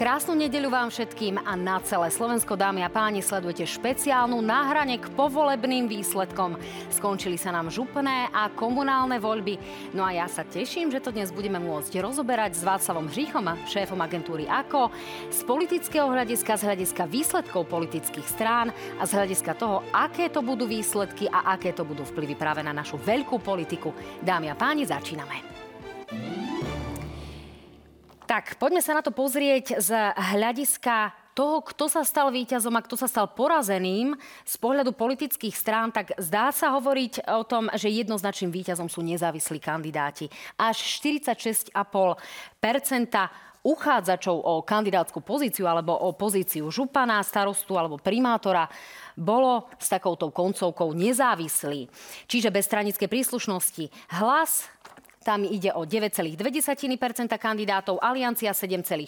Krásnu nedeľu vám všetkým a na celé Slovensko, dámy a páni, sledujete špeciálnu náhrane k povolebným výsledkom. Skončili sa nám župné a komunálne voľby. No a ja sa teším, že to dnes budeme môcť rozoberať s Václavom Hříchom, šéfom agentúry AKO, z politického hľadiska, z hľadiska výsledkov politických strán a z hľadiska toho, aké to budú výsledky a aké to budú vplyvy práve na našu veľkú politiku. Dámy a páni, začíname. Tak, poďme sa na to pozrieť z hľadiska toho, kto sa stal víťazom a kto sa stal porazeným z pohľadu politických strán, tak zdá sa hovoriť o tom, že jednoznačným víťazom sú nezávislí kandidáti. Až 46,5% uchádzačov o kandidátskú pozíciu alebo o pozíciu župana, starostu alebo primátora bolo s takouto koncovkou nezávislý. Čiže bez stranickej príslušnosti. Hlas tam ide o 9,2% kandidátov, Aliancia 7,6%,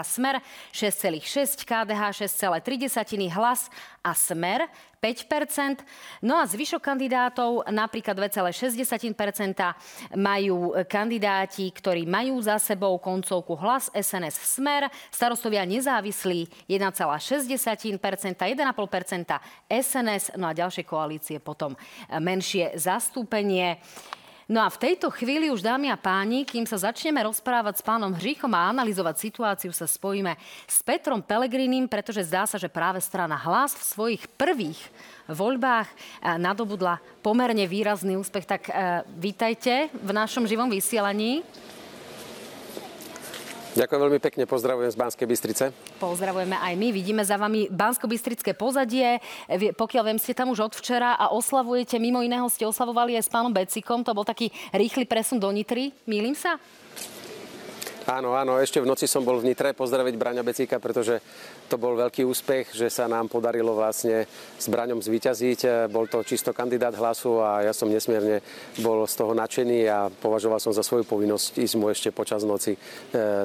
Smer 6,6%, KDH 6,3%, Hlas a Smer 5%. No a zvyšok kandidátov, napríklad 2,6% majú kandidáti, ktorí majú za sebou koncovku hlas SNS Smer, starostovia nezávislí 1,6%, 1,5% SNS, no a ďalšie koalície potom menšie zastúpenie. No a v tejto chvíli už, dámy a páni, kým sa začneme rozprávať s pánom Hříchom a analyzovať situáciu, sa spojíme s Petrom Pelegrinim, pretože zdá sa, že práve strana Hlas v svojich prvých voľbách eh, nadobudla pomerne výrazný úspech. Tak e, vítajte v našom živom vysielaní. Ďakujem veľmi pekne, pozdravujem z Banskej Bystrice. Pozdravujeme aj my, vidíme za vami Bansko-Bystrické pozadie. Pokiaľ viem, ste tam už od včera a oslavujete, mimo iného ste oslavovali aj s pánom Becikom, to bol taký rýchly presun do Nitry, mýlim sa? Áno, áno, ešte v noci som bol v Nitre pozdraviť Braňa Becíka, pretože to bol veľký úspech, že sa nám podarilo vlastne s Braňom zvíťaziť. Bol to čisto kandidát hlasu a ja som nesmierne bol z toho nadšený a považoval som za svoju povinnosť ísť mu ešte počas noci e,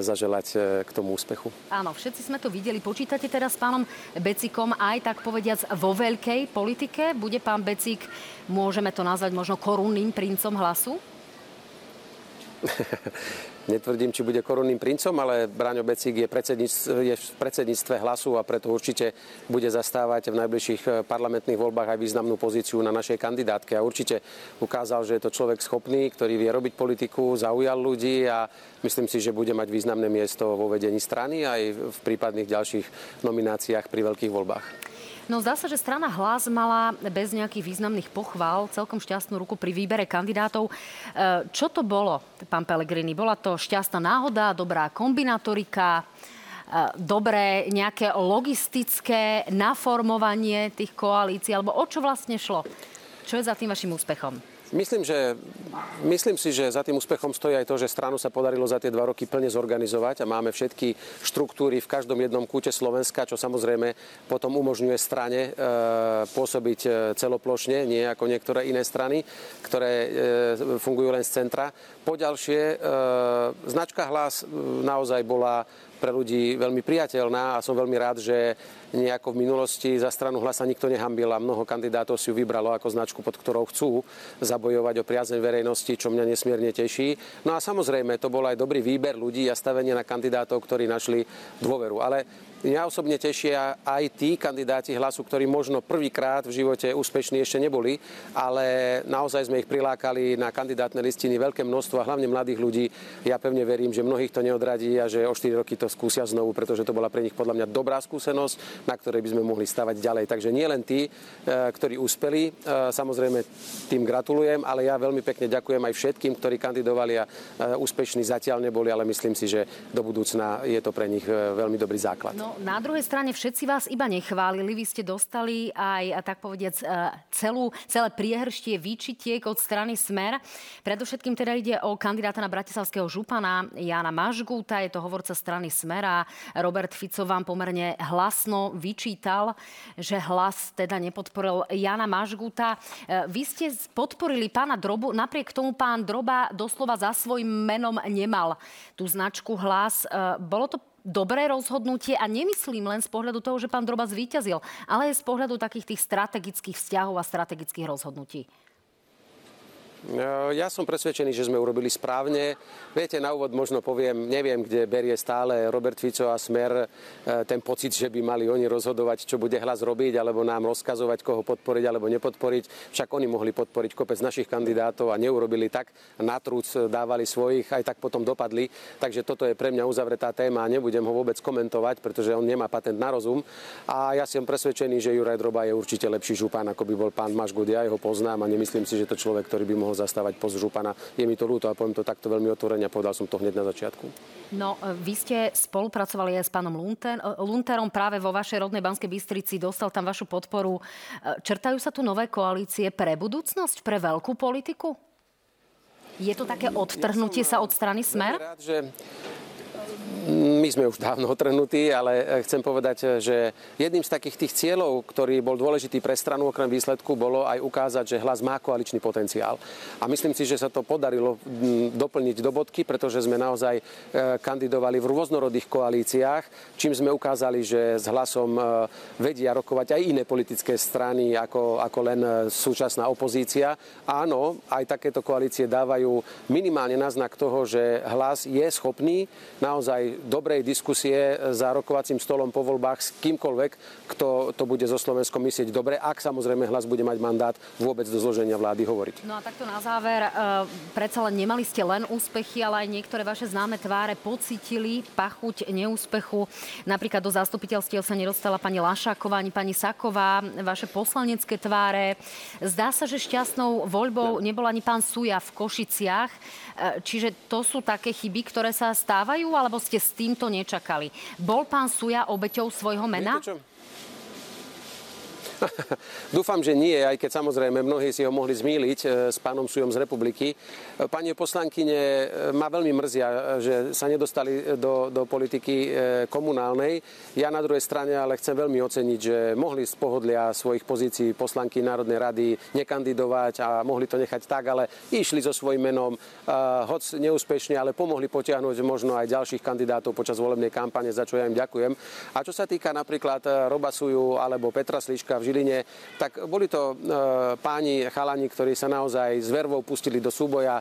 zaželať e, k tomu úspechu. Áno, všetci sme to videli. Počítate teraz s pánom Becíkom aj tak povediac vo veľkej politike? Bude pán Becík, môžeme to nazvať možno korunným princom hlasu? Netvrdím, či bude korunným princom, ale Braňo Becík je, je v predsedníctve hlasu a preto určite bude zastávať v najbližších eh, parlamentných voľbách aj významnú pozíciu na našej kandidátke. A určite ukázal, že je to človek schopný, ktorý vie robiť politiku, zaujal ľudí a myslím si, že bude mať významné miesto vo vedení strany aj v prípadných ďalších nomináciách pri veľkých voľbách. No zdá sa, že strana Hlas mala bez nejakých významných pochvál celkom šťastnú ruku pri výbere kandidátov. E, čo to bolo, pán Pellegrini? Bola to šťastná náhoda, dobrá kombinatorika, e, dobré nejaké logistické naformovanie tých koalícií, alebo o čo vlastne šlo? Čo je za tým vašim úspechom? Myslím, že, myslím si, že za tým úspechom stojí aj to, že stranu sa podarilo za tie dva roky plne zorganizovať a máme všetky štruktúry v každom jednom kúte Slovenska, čo samozrejme potom umožňuje strane e, pôsobiť e, celoplošne, nie ako niektoré iné strany, ktoré e, fungujú len z centra. Poďalšie, e, značka hlas e, naozaj bola pre ľudí veľmi priateľná a som veľmi rád, že nejako v minulosti za stranu hlasa nikto nehambil a mnoho kandidátov si ju vybralo ako značku, pod ktorou chcú zabojovať o priazeň verejnosti, čo mňa nesmierne teší. No a samozrejme, to bol aj dobrý výber ľudí a stavenie na kandidátov, ktorí našli dôveru. Ale Mňa osobne tešia aj tí kandidáti hlasu, ktorí možno prvýkrát v živote úspešní ešte neboli, ale naozaj sme ich prilákali na kandidátne listiny veľké množstvo hlavne mladých ľudí. Ja pevne verím, že mnohých to neodradí a že o 4 roky to skúsia znovu, pretože to bola pre nich podľa mňa dobrá skúsenosť, na ktorej by sme mohli stavať ďalej. Takže nie len tí, e, ktorí úspeli, e, samozrejme tým gratulujem, ale ja veľmi pekne ďakujem aj všetkým, ktorí kandidovali a e, úspešní zatiaľ neboli, ale myslím si, že do budúcna je to pre nich veľmi dobrý základ. No na druhej strane všetci vás iba nechválili. Vy ste dostali aj, tak povediac, e, celú, celé priehrštie výčitiek od strany Smer. Predovšetkým teda ide o kandidáta na bratislavského župana Jana Mažgúta. Je to hovorca strany Smer a Robert Fico vám pomerne hlasno vyčítal, že hlas teda nepodporil Jana Mažgúta. E, vy ste podporili pána Drobu, napriek tomu pán Droba doslova za svojim menom nemal tú značku hlas. E, bolo to dobré rozhodnutie a nemyslím len z pohľadu toho, že pán Droba zvíťazil, ale aj z pohľadu takých tých strategických vzťahov a strategických rozhodnutí. Ja som presvedčený, že sme urobili správne. Viete, na úvod možno poviem, neviem, kde berie stále Robert Fico a Smer e, ten pocit, že by mali oni rozhodovať, čo bude hlas robiť, alebo nám rozkazovať, koho podporiť alebo nepodporiť. Však oni mohli podporiť kopec našich kandidátov a neurobili tak. Na trúc dávali svojich, aj tak potom dopadli. Takže toto je pre mňa uzavretá téma a nebudem ho vôbec komentovať, pretože on nemá patent na rozum. A ja som presvedčený, že Juraj Droba je určite lepší župan, ako by bol pán Mašgud. Ja jeho poznám a nemyslím si, že to človek, ktorý by mohol mohol zastávať post župana. Je mi to ľúto a poviem to takto veľmi otvorene a povedal som to hneď na začiatku. No, e, vy ste spolupracovali aj s pánom Lunter, e, Lunterom práve vo vašej rodnej Banskej Bystrici, dostal tam vašu podporu. E, čertajú sa tu nové koalície pre budúcnosť, pre veľkú politiku? Je to také odtrhnutie ja sa od strany Smer? Rád, že my sme už dávno otrhnutí, ale e, chcem povedať, e, že jedným z takých tých cieľov, ktorý bol dôležitý pre stranu okrem výsledku, bolo aj ukázať, že hlas má koaličný potenciál. A myslím si, že sa to podarilo doplniť do bodky, pretože sme naozaj e, kandidovali v rôznorodých koalíciách, čím sme ukázali, že s hlasom vedia rokovať aj iné politické strany ako, ako len súčasná opozícia. Áno, aj takéto koalície dávajú minimálne náznak toho, že hlas je schopný naozaj dobrej diskusie za rokovacím stolom po voľbách s kýmkoľvek, kto to bude zo Slovenskom myslieť dobre, ak samozrejme hlas bude mať mandát vôbec do zloženia vlády hovoriť. No a takto na záver, e, predsa len nemali ste len úspechy, ale aj niektoré vaše známe tváre pocitili pachuť neúspechu. Napríklad do zastupiteľstiev sa nedostala pani Lašáková ani pani Saková, vaše poslanecké tváre. Zdá sa, že šťastnou voľbou nebol ani pán Suja v Košiciach. E, čiže to sú také chyby, ktoré sa stávajú, alebo ste s týmto nečakali. Bol pán Suja obeťou svojho mena? Dúfam, že nie, aj keď samozrejme mnohí si ho mohli zmýliť e, s pánom Sujom z republiky. E, pani poslankyne, e, ma veľmi mrzia, že sa nedostali do, do politiky komunálnej. Ja na druhej strane ale chcem veľmi oceniť, že mohli z pohodlia svojich pozícií poslanky Národnej rady nekandidovať a mohli to nechať tak, ale išli so svojím menom, hoc neúspešne, ale pomohli potiahnuť možno aj ďalších kandidátov počas volebnej kampane, za čo ja im ďakujem. A čo sa týka napríklad Roba Suju alebo Petra Sliška v Žiline, tak boli to e, páni chalani, ktorí sa naozaj s vervou pustili do súboja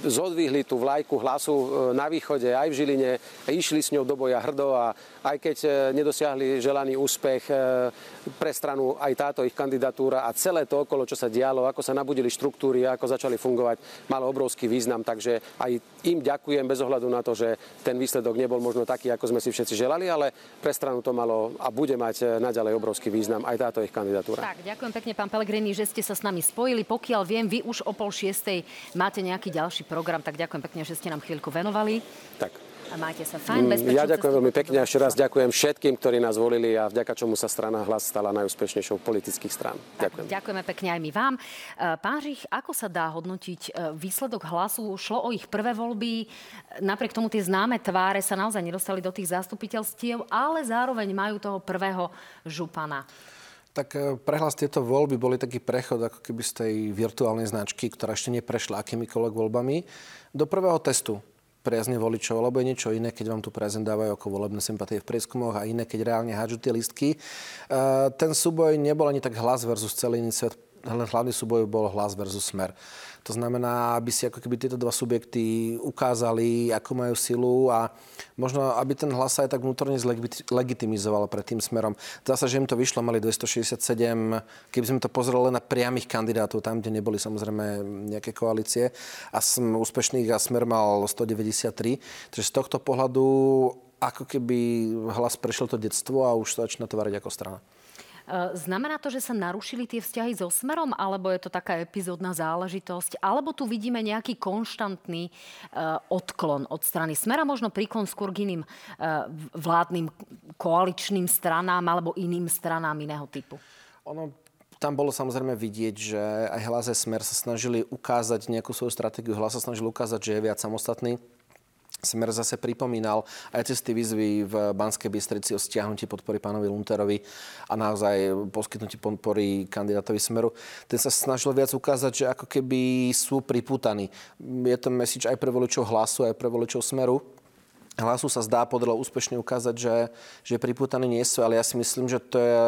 zodvihli tú vlajku hlasu e, na východe aj v Žiline, išli s ňou do boja hrdo a aj keď e, nedosiahli želaný úspech e, pre stranu aj táto ich kandidatúra a celé to okolo, čo sa dialo, ako sa nabudili štruktúry, ako začali fungovať, malo obrovský význam. Takže aj im ďakujem bez ohľadu na to, že ten výsledok nebol možno taký, ako sme si všetci želali, ale pre stranu to malo a bude mať naďalej obrovský význam aj táto ich kandidatúra. Tak, ďakujem pekne, pán Pelegrini, že ste sa s nami spojili. Pokiaľ viem, vy už o pol šiestej máte nejaký ďalší program, tak ďakujem pekne, že ste nám chvíľku venovali. Tak. A majte sa fajn, bezpečne. Ja ďakujem veľmi pekne a ešte raz ďakujem všetkým, ktorí nás volili a vďaka čomu sa strana hlas stala najúspešnejšou politických strán. Ďakujem. Tak, ďakujeme pekne aj my vám. E, pán Žich, ako sa dá hodnotiť e, výsledok hlasu? Šlo o ich prvé voľby, napriek tomu tie známe tváre sa naozaj nedostali do tých zastupiteľstiev, ale zároveň majú toho prvého župana. Tak e, prehlas tieto voľby boli taký prechod ako keby z tej virtuálnej značky, ktorá ešte neprešla akýmikoľvek voľbami, do prvého testu priazne voličov, lebo je niečo iné, keď vám tu prezentávajú ako volebné sympatie v prieskumoch a iné, keď reálne hádžu tie listky. E, ten súboj nebol ani tak hlas versus celý svet, hlavný súboj bol hlas versus smer. To znamená, aby si ako keby tieto dva subjekty ukázali, ako majú silu a možno, aby ten hlas aj tak vnútorne zlegitimizoval pred tým smerom. Zase, že im to vyšlo, mali 267, keby sme to pozreli na priamých kandidátov, tam, kde neboli samozrejme nejaké koalície a som úspešných a smer mal 193. Takže z tohto pohľadu ako keby hlas prešiel to detstvo a už to začína tvariť ako strana. E, znamená to, že sa narušili tie vzťahy so Smerom, alebo je to taká epizódna záležitosť, alebo tu vidíme nejaký konštantný e, odklon od strany Smera, možno príklon skôr k iným e, vládnym koaličným stranám alebo iným stranám iného typu? Ono tam bolo samozrejme vidieť, že aj Hlase Smer sa snažili ukázať nejakú svoju stratégiu. Hlas sa snažil ukázať, že je viac samostatný Smer zase pripomínal aj cez tie výzvy v Banskej Bystrici o stiahnutí podpory pánovi Lunterovi a naozaj poskytnutí podpory kandidátovi Smeru. Ten sa snažil viac ukázať, že ako keby sú priputaní. Je to message aj pre voličov hlasu, aj pre voličov Smeru. Hlasu sa zdá, podarilo úspešne ukázať, že, že priputaní nie sú, ale ja si myslím, že to je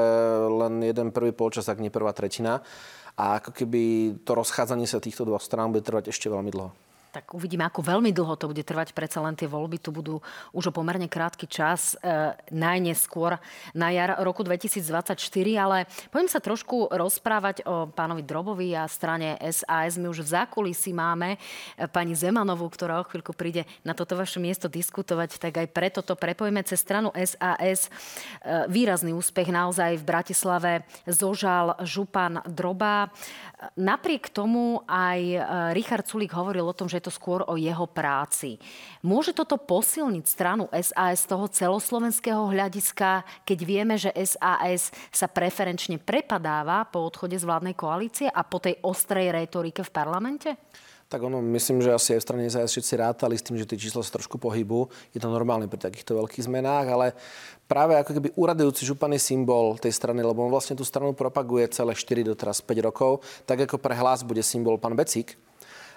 len jeden prvý polčas, ak nie prvá tretina a ako keby to rozchádzanie sa týchto dvoch strán bude trvať ešte veľmi dlho tak uvidíme, ako veľmi dlho to bude trvať. Predsa len tie voľby tu budú už o pomerne krátky čas, e, najneskôr na jar roku 2024. Ale poďme sa trošku rozprávať o pánovi Drobovi a strane SAS. My už v zákulisí máme e, pani Zemanovú, ktorá o chvíľku príde na toto vaše miesto diskutovať, tak aj preto to prepojme cez stranu SAS. E, výrazný úspech naozaj v Bratislave zožal župan Droba. Napriek tomu aj e, Richard Sulík hovoril o tom, že to skôr o jeho práci. Môže toto posilniť stranu SAS z toho celoslovenského hľadiska, keď vieme, že SAS sa preferenčne prepadáva po odchode z vládnej koalície a po tej ostrej retorike v parlamente? Tak ono, myslím, že asi aj v strane SAS všetci rátali s tým, že tie čísla sa trošku pohybú. Je to normálne pri takýchto veľkých zmenách, ale práve ako keby uradujúci županý symbol tej strany, lebo on vlastne tú stranu propaguje celé 4 do teraz 5 rokov, tak ako pre hlas bude symbol pán Becík,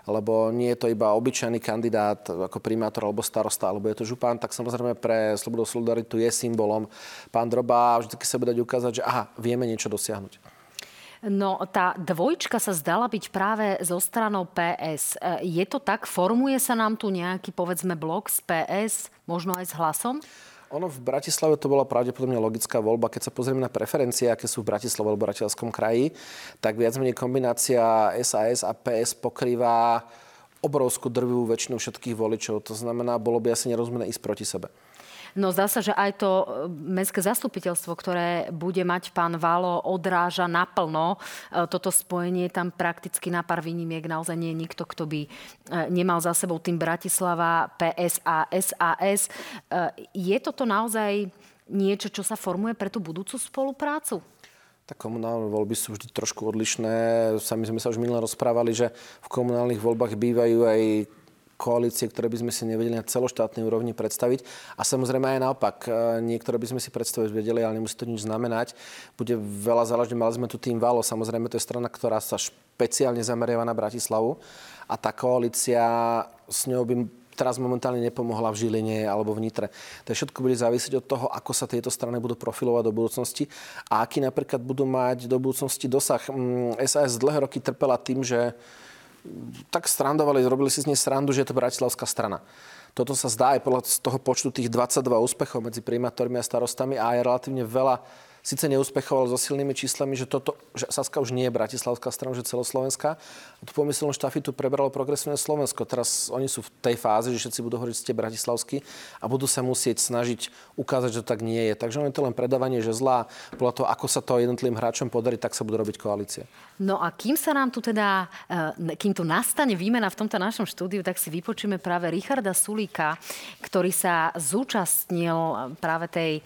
lebo nie je to iba obyčajný kandidát ako primátor alebo starosta, alebo je to župan, tak samozrejme pre Slobodu Solidaritu je symbolom pán Droba a vždy sa bude dať ukázať, že aha, vieme niečo dosiahnuť. No, tá dvojčka sa zdala byť práve zo stranou PS. E, je to tak? Formuje sa nám tu nejaký, povedzme, blok z PS, možno aj s hlasom? Ono v Bratislave to bola pravdepodobne logická voľba. Keď sa pozrieme na preferencie, aké sú v Bratislave alebo Bratislavskom kraji, tak viac menej kombinácia SAS a PS pokrýva obrovskú drvivú väčšinu všetkých voličov. To znamená, bolo by asi nerozumné ísť proti sebe. No zdá sa, že aj to e, mestské zastupiteľstvo, ktoré bude mať pán Valo, odráža naplno e, toto spojenie. Tam prakticky na pár výnimiek naozaj nie je nikto, kto by e, nemal za sebou tým Bratislava, PS SAS. Je toto naozaj niečo, čo sa formuje pre tú budúcu spoluprácu? Tak komunálne voľby sú vždy trošku odlišné. Sami sme sa už minule rozprávali, že v komunálnych voľbách bývajú aj koalície, ktoré by sme si nevedeli na celoštátnej úrovni predstaviť. A samozrejme aj naopak, e, niektoré by sme si predstaviť vedeli, ale nemusí to nič znamenať. Bude veľa záležať, mali sme tu tým Valo, samozrejme to je strana, ktorá sa špeciálne zameriava na Bratislavu a tá koalícia s ňou by teraz momentálne nepomohla v Žiline alebo v Nitre. To všetko bude závisieť od toho, ako sa tieto strany budú profilovať do budúcnosti a aký napríklad budú mať do budúcnosti dosah. SAS mm, dlhé roky trpela tým, že tak strandovali, robili si z nej srandu, že je to bratislavská strana. Toto sa zdá aj podľa toho počtu tých 22 úspechov medzi primátormi a starostami a aj relatívne veľa síce neúspechoval so silnými číslami, že, toto, že Saska už nie je bratislavská strana, že celoslovenská. A tú pomyselnú štafitu prebralo progresívne Slovensko. Teraz oni sú v tej fáze, že všetci budú hovoriť, že ste bratislavskí a budú sa musieť snažiť ukázať, že to tak nie je. Takže je to len predávanie že zlá. Podľa toho, ako sa to jednotlivým hráčom podarí, tak sa budú robiť koalície. No a kým sa nám tu teda, e, kým tu nastane výmena v tomto našom štúdiu, tak si vypočujeme práve Richarda Sulíka, ktorý sa zúčastnil práve tej e,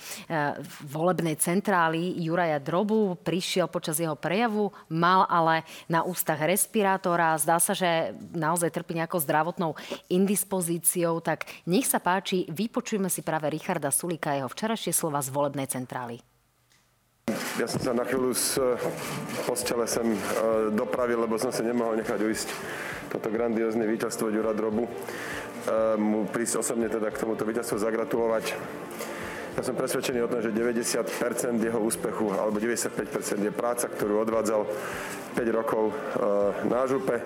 volebnej centrály generáli Juraja Drobu prišiel počas jeho prejavu, mal ale na ústach respirátora, zdá sa, že naozaj trpí nejakou zdravotnou indispozíciou, tak nech sa páči, vypočujeme si práve Richarda Sulika jeho včerajšie slova z volebnej centrály. Ja som sa na chvíľu z postele sem e, dopravil, lebo som si nemohol nechať uísť toto grandiózne víťazstvo Jura Drobu. E, mu prísť osobne teda k tomuto víťazstvu zagratulovať. Ja som presvedčený o tom, že 90% jeho úspechu, alebo 95% je práca, ktorú odvádzal 5 rokov e, na župe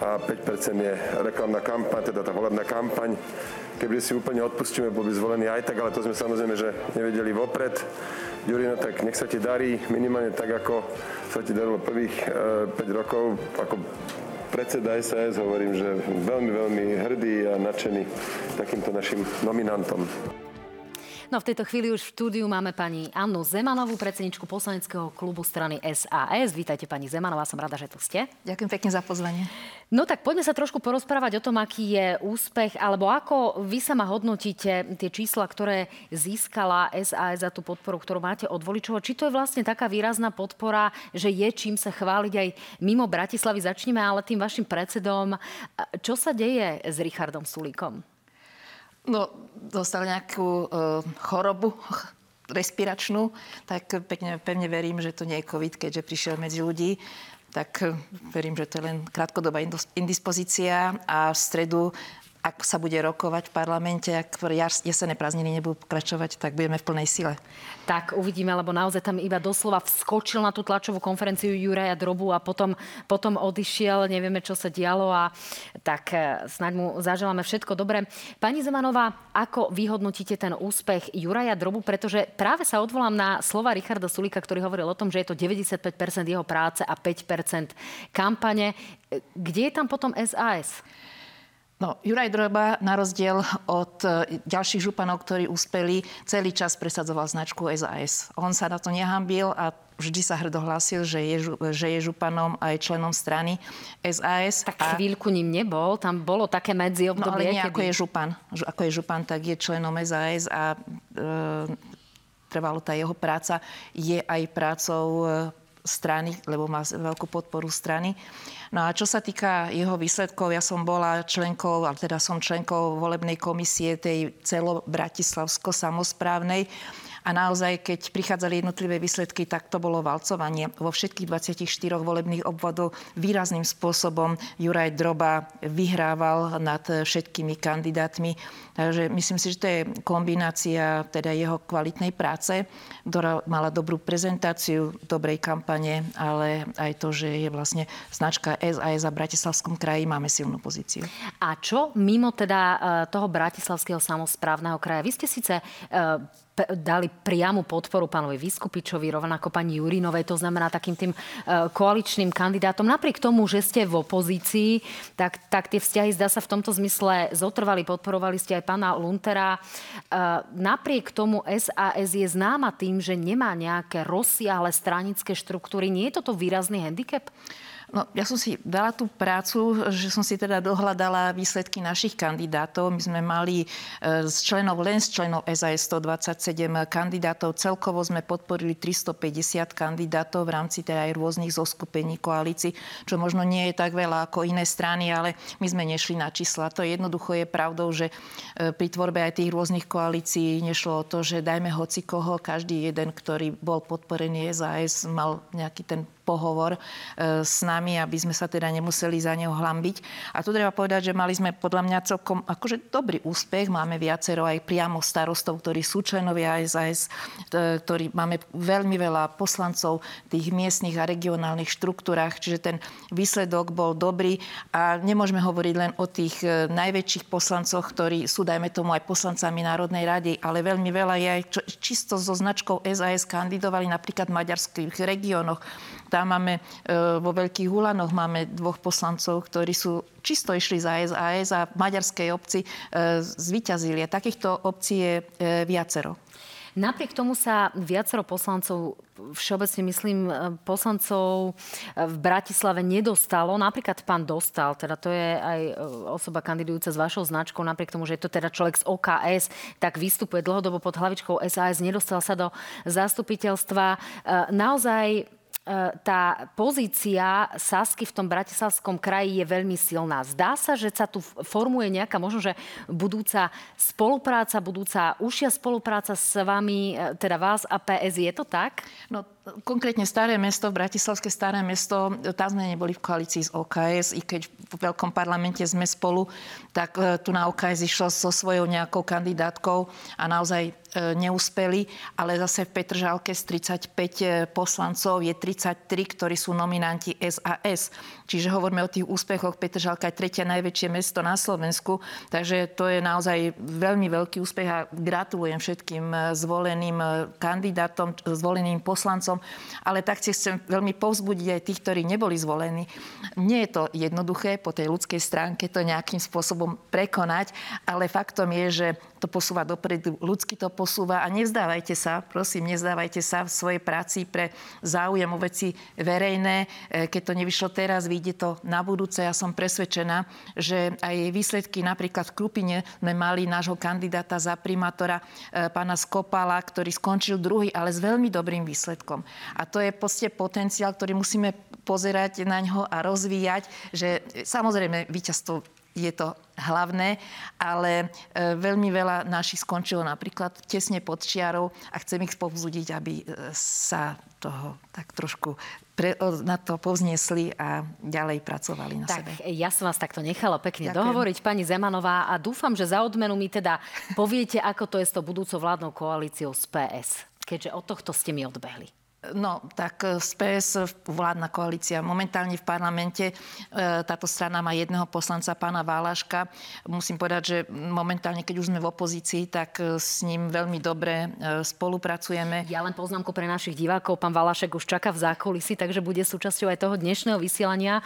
a 5% je reklamná kampaň, teda tá volebná kampaň. Keby si úplne odpustíme, bol by zvolený aj tak, ale to sme samozrejme, že nevedeli vopred. Jurino, tak nech sa ti darí minimálne tak, ako sa ti darilo prvých e, 5 rokov, ako predseda SAS hovorím, že veľmi, veľmi hrdý a nadšený takýmto našim nominantom. No v tejto chvíli už v štúdiu máme pani Annu Zemanovú, predsedničku poslaneckého klubu strany SAS. Vítajte pani Zemanová, som rada, že tu ste. Ďakujem pekne za pozvanie. No tak poďme sa trošku porozprávať o tom, aký je úspech, alebo ako vy sama hodnotíte tie čísla, ktoré získala SAS za tú podporu, ktorú máte od voličov. Či to je vlastne taká výrazná podpora, že je čím sa chváliť aj mimo Bratislavy. Začneme ale tým vašim predsedom. Čo sa deje s Richardom Sulíkom? No, dostal nejakú uh, chorobu respiračnú, tak pekne, pevne verím, že to nie je COVID, keďže prišiel medzi ľudí. Tak verím, že to je len krátkodobá indispozícia a v stredu ak sa bude rokovať v parlamente, ak jesené prázdniny nebudú pokračovať, tak budeme v plnej sile. Tak uvidíme, lebo naozaj tam iba doslova vskočil na tú tlačovú konferenciu Juraja Drobu a potom, potom odišiel, nevieme, čo sa dialo a tak e, snáď mu zaželáme všetko dobré. Pani Zemanová, ako vyhodnotíte ten úspech Juraja Drobu, pretože práve sa odvolám na slova Richarda Sulika, ktorý hovoril o tom, že je to 95% jeho práce a 5% kampane. E, kde je tam potom SAS? No, Juraj Droba, na rozdiel od e, ďalších županov, ktorí uspeli, celý čas presadzoval značku SAS. On sa na to nehambil a vždy sa hrdo hlásil, že je, že je županom aj členom strany SAS. Tak a... chvíľku ním nebol, tam bolo také medzi obdobie. No ale nie, kedy... ako je župan. Ako je župan, tak je členom SAS a e, trvalo tá jeho práca je aj prácou e, strany, lebo má veľkú podporu strany. No a čo sa týka jeho výsledkov, ja som bola členkou, ale teda som členkou volebnej komisie tej celo-bratislavsko-samozprávnej a naozaj, keď prichádzali jednotlivé výsledky, tak to bolo valcovanie. Vo všetkých 24 volebných obvodoch výrazným spôsobom Juraj Droba vyhrával nad všetkými kandidátmi. Takže myslím si, že to je kombinácia teda jeho kvalitnej práce, ktorá mala dobrú prezentáciu, dobrej kampane, ale aj to, že je vlastne značka SAS a Bratislavskom kraji máme silnú pozíciu. A čo mimo teda e, toho Bratislavského samozprávneho kraja? Vy ste síce e, dali priamu podporu pánovi Vyskupičovi, rovnako pani Jurinovej, to znamená takým tým e, koaličným kandidátom. Napriek tomu, že ste v opozícii, tak, tak tie vzťahy zdá sa v tomto zmysle zotrvali, podporovali ste aj pána Luntera. E, napriek tomu SAS je známa tým, že nemá nejaké rozsiahle stranické štruktúry. Nie je toto výrazný handicap? No, ja som si dala tú prácu, že som si teda dohľadala výsledky našich kandidátov. My sme mali e, z členov, len z členov SAS 127 kandidátov. Celkovo sme podporili 350 kandidátov v rámci teda aj rôznych zoskupení koalícií, čo možno nie je tak veľa ako iné strany, ale my sme nešli na čísla. To jednoducho je pravdou, že e, pri tvorbe aj tých rôznych koalícií nešlo o to, že dajme hoci koho, každý jeden, ktorý bol podporený SAS, mal nejaký ten pohovor e, s nami, aby sme sa teda nemuseli za neho hlambiť. A tu treba povedať, že mali sme podľa mňa celkom akože dobrý úspech. Máme viacero aj priamo starostov, ktorí sú členovia SAS, ktorí máme veľmi veľa poslancov v tých miestnych a regionálnych štruktúrach, čiže ten výsledok bol dobrý a nemôžeme hovoriť len o tých e, najväčších poslancoch, ktorí sú, dajme tomu, aj poslancami Národnej rady, ale veľmi veľa je aj čisto so značkou SAS kandidovali napríklad v maďarských regiónoch. Tam máme e, vo Veľkých Hulanoch máme dvoch poslancov, ktorí sú čisto išli za SAS a v maďarskej obci e, zvyťazili. Takýchto obcí je e, viacero. Napriek tomu sa viacero poslancov, všeobecne myslím poslancov v Bratislave nedostalo. Napríklad pán Dostal, teda to je aj osoba kandidujúca s vašou značkou, napriek tomu, že je to teda človek z OKS, tak vystupuje dlhodobo pod hlavičkou SAS, nedostal sa do zastupiteľstva. Naozaj tá pozícia Sasky v tom Bratislavskom kraji je veľmi silná. Zdá sa, že sa tu formuje nejaká možno, že budúca spolupráca, budúca užšia spolupráca s vami, e, teda vás a PS. Je to tak? No, konkrétne Staré mesto, Bratislavské Staré mesto, tam sme neboli v koalícii s OKS, i keď v veľkom parlamente sme spolu, tak e, tu na OKS išlo so svojou nejakou kandidátkou a naozaj E, neúspeli, ale zase v Petržálke z 35 e, poslancov je 33, ktorí sú nominanti SAS. Čiže hovoríme o tých úspechoch. Petržálka je tretie najväčšie mesto na Slovensku, takže to je naozaj veľmi veľký úspech a gratulujem všetkým e, zvoleným kandidátom, zvoleným poslancom, ale taktiež chcem veľmi povzbudiť aj tých, ktorí neboli zvolení. Nie je to jednoduché po tej ľudskej stránke to nejakým spôsobom prekonať, ale faktom je, že to posúva dopredu, ľudsky to posúva a nevzdávajte sa, prosím, nevzdávajte sa v svojej práci pre záujem o veci verejné. E, keď to nevyšlo teraz, vyjde to na budúce. Ja som presvedčená, že aj výsledky napríklad v Krupine sme mali nášho kandidáta za primátora e, pána Skopala, ktorý skončil druhý, ale s veľmi dobrým výsledkom. A to je proste potenciál, ktorý musíme pozerať na ňo a rozvíjať, že samozrejme víťazstvo je to hlavné, ale e, veľmi veľa našich skončilo napríklad tesne pod čiarou a chcem ich povzbudiť, aby e, sa toho tak trošku pre, na to povzniesli a ďalej pracovali na tak, sebe. Ja som vás takto nechala pekne Ďakujem. dohovoriť, pani Zemanová, a dúfam, že za odmenu mi teda poviete, ako to je s tou budúcou vládnou koalíciou z PS, keďže od tohto ste mi odbehli. No, tak z e, PS vládna koalícia momentálne v parlamente. E, táto strana má jedného poslanca, pána Válaška. Musím povedať, že momentálne, keď už sme v opozícii, tak e, s ním veľmi dobre spolupracujeme. Ja len poznámku pre našich divákov. Pán Válašek už čaká v zákulisi, takže bude súčasťou aj toho dnešného vysielania.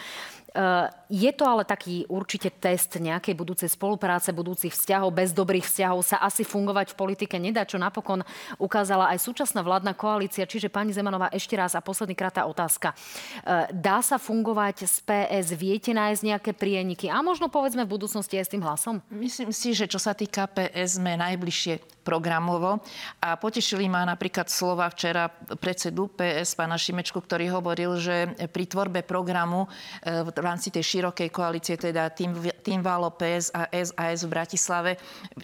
Eh, je to ale taký určite test nejakej budúcej spolupráce, budúcich vzťahov. Bez dobrých vzťahov sa asi fungovať v politike nedá, čo napokon ukázala aj súčasná vládna koalícia. Čiže pani Zemanová, ešte raz a posledný krát tá otázka. Eh, dá sa fungovať s PS? Viete nájsť nejaké prieniky? A možno povedzme v budúcnosti aj s tým hlasom? Myslím si, že čo sa týka PS, sme najbližšie programovo. A potešili ma napríklad slova včera predsedu PS, pána Šimečku, ktorý hovoril, že pri tvorbe programu eh, v rámci tej širokej koalície, teda tým, tým Valo PS a SAS v Bratislave,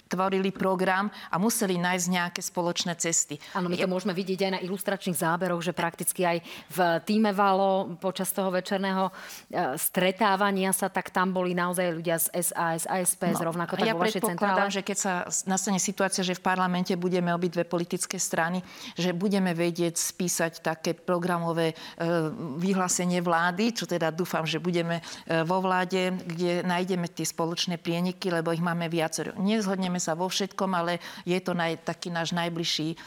tvorili program a museli nájsť nejaké spoločné cesty. Áno, my to môžeme vidieť aj na ilustračných záberoch, že prakticky aj v týme Valo počas toho večerného e, stretávania sa, tak tam boli naozaj ľudia z SAS a SPS no, rovnako tak ja vo vašej centrále. že keď sa nastane situácia, že v parlamente budeme obidve politické strany, že budeme vedieť spísať také programové e, vyhlásenie vlády, čo teda dúfam, že budeme budeme e, vo vláde, kde nájdeme tie spoločné prieniky, lebo ich máme viacero. Nezhodneme sa vo všetkom, ale je to naj, taký náš najbližší e,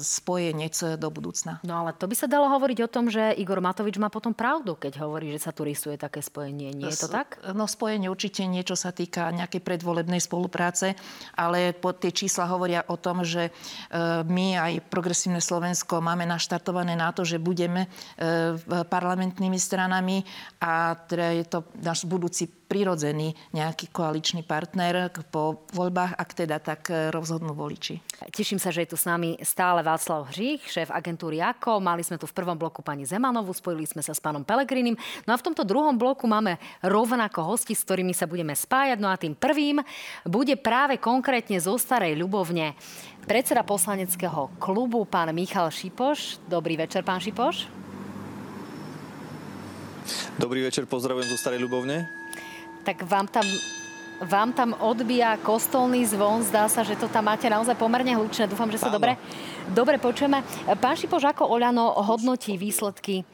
spojenec do budúcna. No ale to by sa dalo hovoriť o tom, že Igor Matovič má potom pravdu, keď hovorí, že sa tu rysuje také spojenie. Nie je to tak? No spojenie určite niečo sa týka nejakej predvolebnej spolupráce, ale pod tie čísla hovoria o tom, že e, my aj Progresívne Slovensko máme naštartované na to, že budeme parlamentnými stranami a teda je to náš budúci prirodzený nejaký koaličný partner po voľbách, ak teda tak e, rozhodnú voliči. Teším sa, že je tu s nami stále Václav Hřích, šéf agentúry AKO. Mali sme tu v prvom bloku pani Zemanovú, spojili sme sa s pánom Pelegrinim. No a v tomto druhom bloku máme rovnako hosti, s ktorými sa budeme spájať. No a tým prvým bude práve konkrétne zo Starej Ľubovne predseda poslaneckého klubu, pán Michal Šipoš. Dobrý večer, pán Šipoš. Dobrý večer, pozdravujem zo Starej Ľubovne. Tak vám tam vám tam odbíja kostolný zvon. Zdá sa, že to tam máte naozaj pomerne hlučné. Dúfam, že sa dobre, dobre počujeme. Pán Šipoš, ako Oľano hodnotí výsledky e,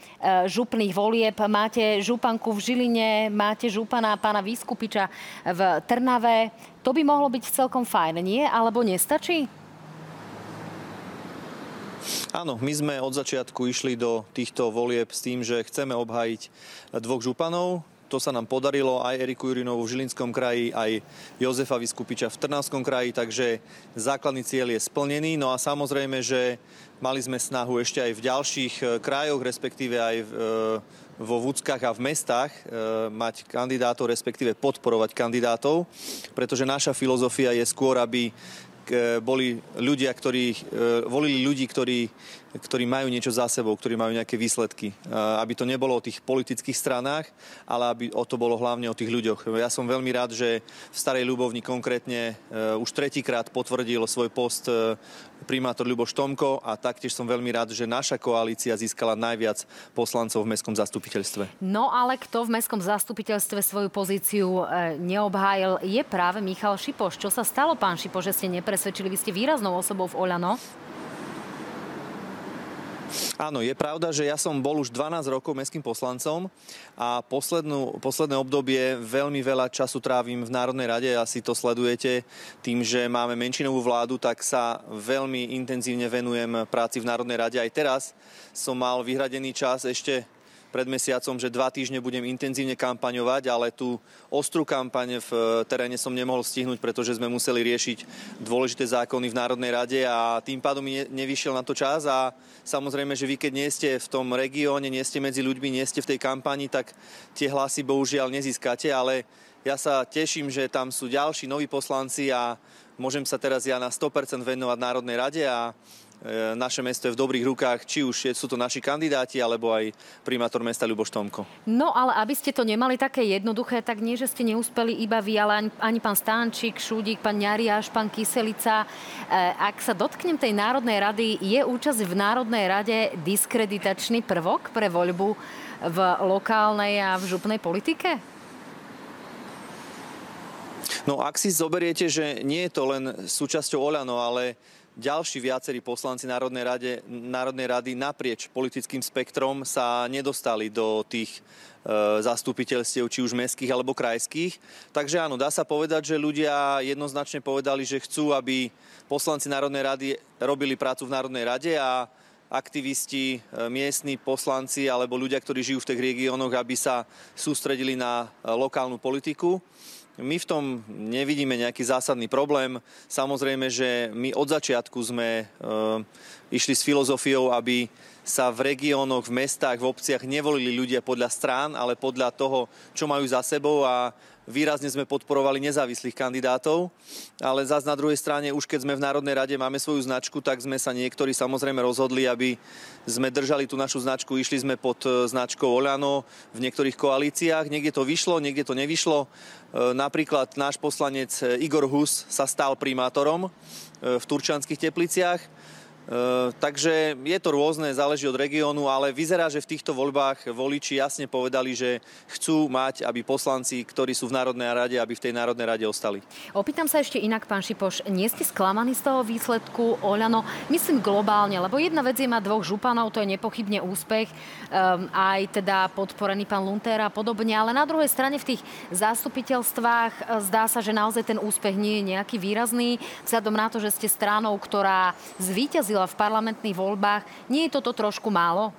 župných volieb? Máte županku v Žiline, máte župana pána Výskupiča v Trnave. To by mohlo byť celkom fajn, nie? Alebo nestačí? Áno, my sme od začiatku išli do týchto volieb s tým, že chceme obhájiť dvoch županov. To sa nám podarilo aj Eriku Jurinovu v Žilinskom kraji, aj Jozefa Vyskupiča v Trnavskom kraji, takže základný cieľ je splnený. No a samozrejme, že mali sme snahu ešte aj v ďalších e, krajoch, respektíve aj v, e, vo vúckach a v mestách e, mať kandidátov, respektíve podporovať kandidátov, pretože naša filozofia je skôr, aby boli ľudia, ktorí volili ľudí, ktorí ktorí majú niečo za sebou, ktorí majú nejaké výsledky. Aby to nebolo o tých politických stranách, ale aby o to bolo hlavne o tých ľuďoch. Ja som veľmi rád, že v Starej Ľubovni konkrétne e, už tretíkrát potvrdil svoj post e, primátor Ľuboš Tomko a taktiež som veľmi rád, že naša koalícia získala najviac poslancov v mestskom zastupiteľstve. No ale kto v mestskom zastupiteľstve svoju pozíciu e, neobhájil, je práve Michal Šipoš. Čo sa stalo, pán Šipoš, že ste nepresvedčili? Vy ste výraznou osobou v Oľano. Áno, je pravda, že ja som bol už 12 rokov mestským poslancom a poslednú, posledné obdobie veľmi veľa času trávim v Národnej rade. Asi to sledujete tým, že máme menšinovú vládu, tak sa veľmi intenzívne venujem práci v Národnej rade. Aj teraz som mal vyhradený čas ešte pred mesiacom, že dva týždne budem intenzívne kampaňovať, ale tú ostrú kampaň v eh, teréne som nemohol stihnúť, pretože sme museli riešiť dôležité zákony v Národnej rade a tým pádom mi nevyšiel na to čas. A samozrejme, že vy keď nie ste v tom regióne, nie ste medzi ľuďmi, nie ste v tej kampani, tak tie hlasy bohužiaľ nezískate, ale ja sa teším, že tam sú ďalší noví poslanci a môžem sa teraz ja na 100% venovať Národnej rade a naše mesto je v dobrých rukách, či už sú to naši kandidáti, alebo aj primátor mesta Ľuboš Tomko. No ale aby ste to nemali také jednoduché, tak nie, že ste neúspeli iba vy, ale ani, ani pán Stánčik, Šúdik, pán Ňariáš, pán Kyselica. Ak sa dotknem tej Národnej rady, je účasť v Národnej rade diskreditačný prvok pre voľbu v lokálnej a v župnej politike? No ak si zoberiete, že nie je to len súčasťou Oľano, ale ďalší viacerí poslanci Národnej, rade, Národnej rady naprieč politickým spektrom sa nedostali do tých e, zastupiteľstiev, či už mestských alebo krajských. Takže áno, dá sa povedať, že ľudia jednoznačne povedali, že chcú, aby poslanci Národnej rady robili prácu v Národnej rade a aktivisti, e, miestni poslanci alebo ľudia, ktorí žijú v tých regiónoch, aby sa sústredili na e, lokálnu politiku. My v tom nevidíme nejaký zásadný problém. Samozrejme, že my od začiatku sme e, išli s filozofiou, aby sa v regiónoch, v mestách, v obciach nevolili ľudia podľa strán, ale podľa toho, čo majú za sebou a Výrazne sme podporovali nezávislých kandidátov, ale zase na druhej strane, už keď sme v Národnej rade, máme svoju značku, tak sme sa niektorí samozrejme rozhodli, aby sme držali tú našu značku, išli sme pod e, značkou Oľano v niektorých koalíciách. Niekde to vyšlo, niekde to nevyšlo. E, napríklad náš poslanec e, Igor Hus sa stal primátorom v Turčanských tepliciach takže je to rôzne, záleží od regiónu, ale vyzerá, že v týchto voľbách voliči jasne povedali, že chcú mať, aby poslanci, ktorí sú v Národnej rade, aby v tej Národnej rade ostali. Opýtam sa ešte inak, pán Šipoš, nie ste sklamaní z toho výsledku Oľano? Myslím globálne, lebo jedna vec je mať dvoch županov, to je nepochybne úspech, um, aj teda podporený pán Luntera a podobne, ale na druhej strane v tých zastupiteľstvách e, zdá sa, že naozaj ten úspech nie je nejaký výrazný, vzhľadom na to, že ste stranou, ktorá zvíťazila porazila v parlamentných voľbách. Nie je toto trošku málo?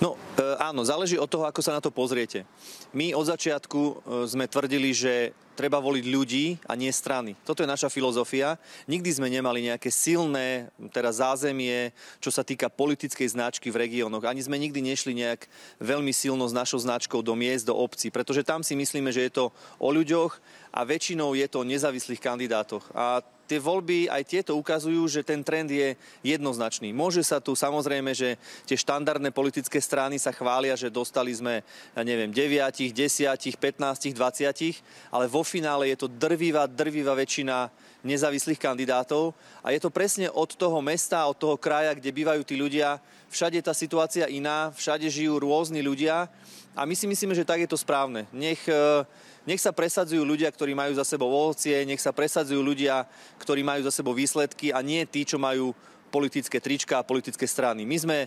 No e, áno, záleží od toho, ako sa na to pozriete. My od začiatku e, sme tvrdili, že treba voliť ľudí a nie strany. Toto je naša filozofia. Nikdy sme nemali nejaké silné teda zázemie, čo sa týka politickej značky v regiónoch. Ani sme nikdy nešli nejak veľmi silno s našou značkou do miest, do obcí, pretože tam si myslíme, že je to o ľuďoch a väčšinou je to o nezávislých kandidátoch. A tie voľby aj tieto ukazujú, že ten trend je jednoznačný. Môže sa tu samozrejme, že tie štandardné politické strany sa chvália, že dostali sme, ja neviem, 9, 10, 15, 20, ale vo finále je to drvivá, drvivá väčšina nezávislých kandidátov a je to presne od toho mesta, od toho kraja, kde bývajú tí ľudia. Všade je tá situácia iná, všade žijú rôzni ľudia a my si myslíme, že tak je to správne. Nech uh, nech sa presadzujú ľudia, ktorí majú za sebou ovocie, nech sa presadzujú ľudia, ktorí majú za sebou výsledky a nie tí, čo majú politické trička a politické strany. My sme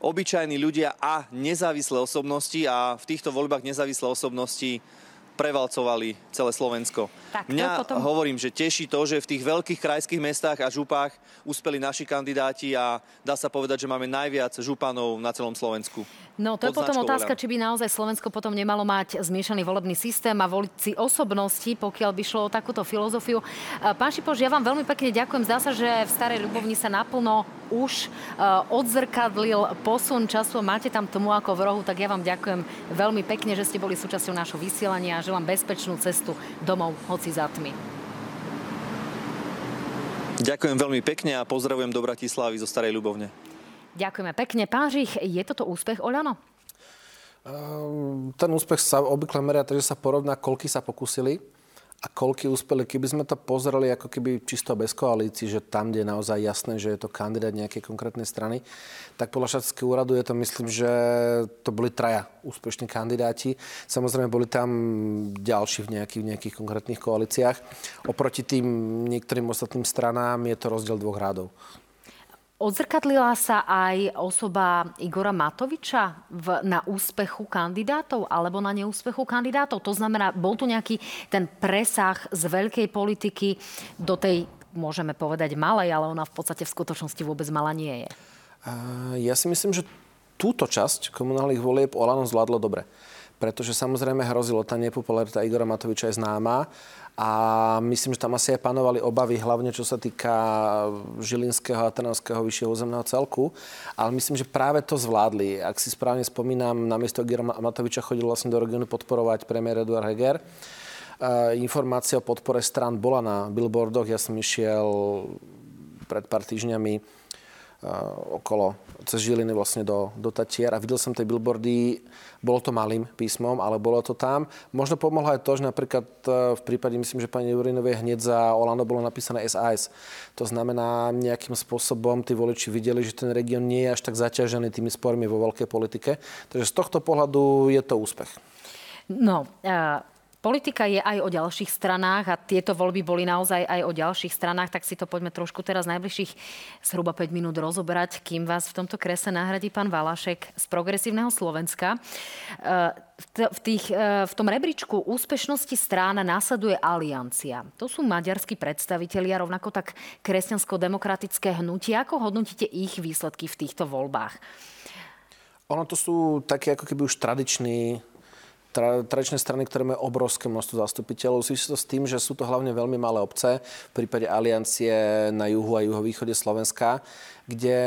obyčajní ľudia a nezávislé osobnosti a v týchto voľbách nezávislé osobnosti prevalcovali celé Slovensko. Tak, Mňa potom... hovorím, že teší to, že v tých veľkých krajských mestách a župách uspeli naši kandidáti a dá sa povedať, že máme najviac županov na celom Slovensku. No to je potom otázka, či by naozaj Slovensko potom nemalo mať zmiešaný volebný systém a voliť si osobnosti, pokiaľ by šlo o takúto filozofiu. Pán Šipoš, ja vám veľmi pekne ďakujem. Zdá sa, že v Starej Ľubovni sa naplno už odzrkadlil posun času. Máte tam tomu ako v rohu, tak ja vám ďakujem veľmi pekne, že ste boli súčasťou nášho vysielania želám bezpečnú cestu domov, hoci za tmy. Ďakujem veľmi pekne a pozdravujem do Bratislavy zo Starej Ľubovne. Ďakujeme pekne. Pán Žich, je toto úspech Oľano? Ehm, ten úspech sa obvykle meria, takže sa porovná, koľky sa pokusili a koľky úspeli. Keby sme to pozreli ako keby čisto bez koalícií, že tam, kde je naozaj jasné, že je to kandidát nejakej konkrétnej strany, tak podľa šatského úradu je to, myslím, že to boli traja úspešní kandidáti. Samozrejme, boli tam ďalší v nejakých, v nejakých konkrétnych koalíciách. Oproti tým niektorým ostatným stranám je to rozdiel dvoch rádov. Odzrkadlila sa aj osoba Igora Matoviča v, na úspechu kandidátov alebo na neúspechu kandidátov? To znamená, bol tu nejaký ten presah z veľkej politiky do tej, môžeme povedať, malej, ale ona v podstate v skutočnosti vôbec malá nie je. Ja si myslím, že túto časť komunálnych volieb Olano zvládlo dobre. Pretože samozrejme hrozilo, tá nepopularita Igora Matoviča je známa a myslím, že tam asi aj panovali obavy, hlavne čo sa týka Žilinského a Trnavského vyššieho územného celku. Ale myslím, že práve to zvládli. Ak si správne spomínam, na miesto Gira Matoviča chodil vlastne do regionu podporovať premiér Eduard Heger. Informácia o podpore stran bola na billboardoch. Ja som išiel pred pár týždňami okolo cez Žiliny vlastne do, do Tatier a videl som tie billboardy, bolo to malým písmom, ale bolo to tam. Možno pomohlo aj to, že napríklad e, v prípade, myslím, že pani Jurinovej hneď za Olano bolo napísané SAS. To znamená, nejakým spôsobom tí voliči videli, že ten región nie je až tak zaťažený tými spormi vo veľkej politike. Takže z tohto pohľadu je to úspech. No, uh Politika je aj o ďalších stranách a tieto voľby boli naozaj aj o ďalších stranách, tak si to poďme trošku teraz najbližších zhruba 5 minút rozobrať, kým vás v tomto krese nahradí pán Valašek z Progresívneho Slovenska. E, v, tých, e, v tom rebríčku úspešnosti strán následuje aliancia. To sú maďarskí predstavitelia, rovnako tak kresťansko-demokratické hnutie. Ako hodnotíte ich výsledky v týchto voľbách? Ono to sú také ako keby už tradiční tra, tradičné strany, ktoré majú obrovské množstvo zastupiteľov. Súvisí to s tým, že sú to hlavne veľmi malé obce, v prípade aliancie na juhu a juhovýchode Slovenska, kde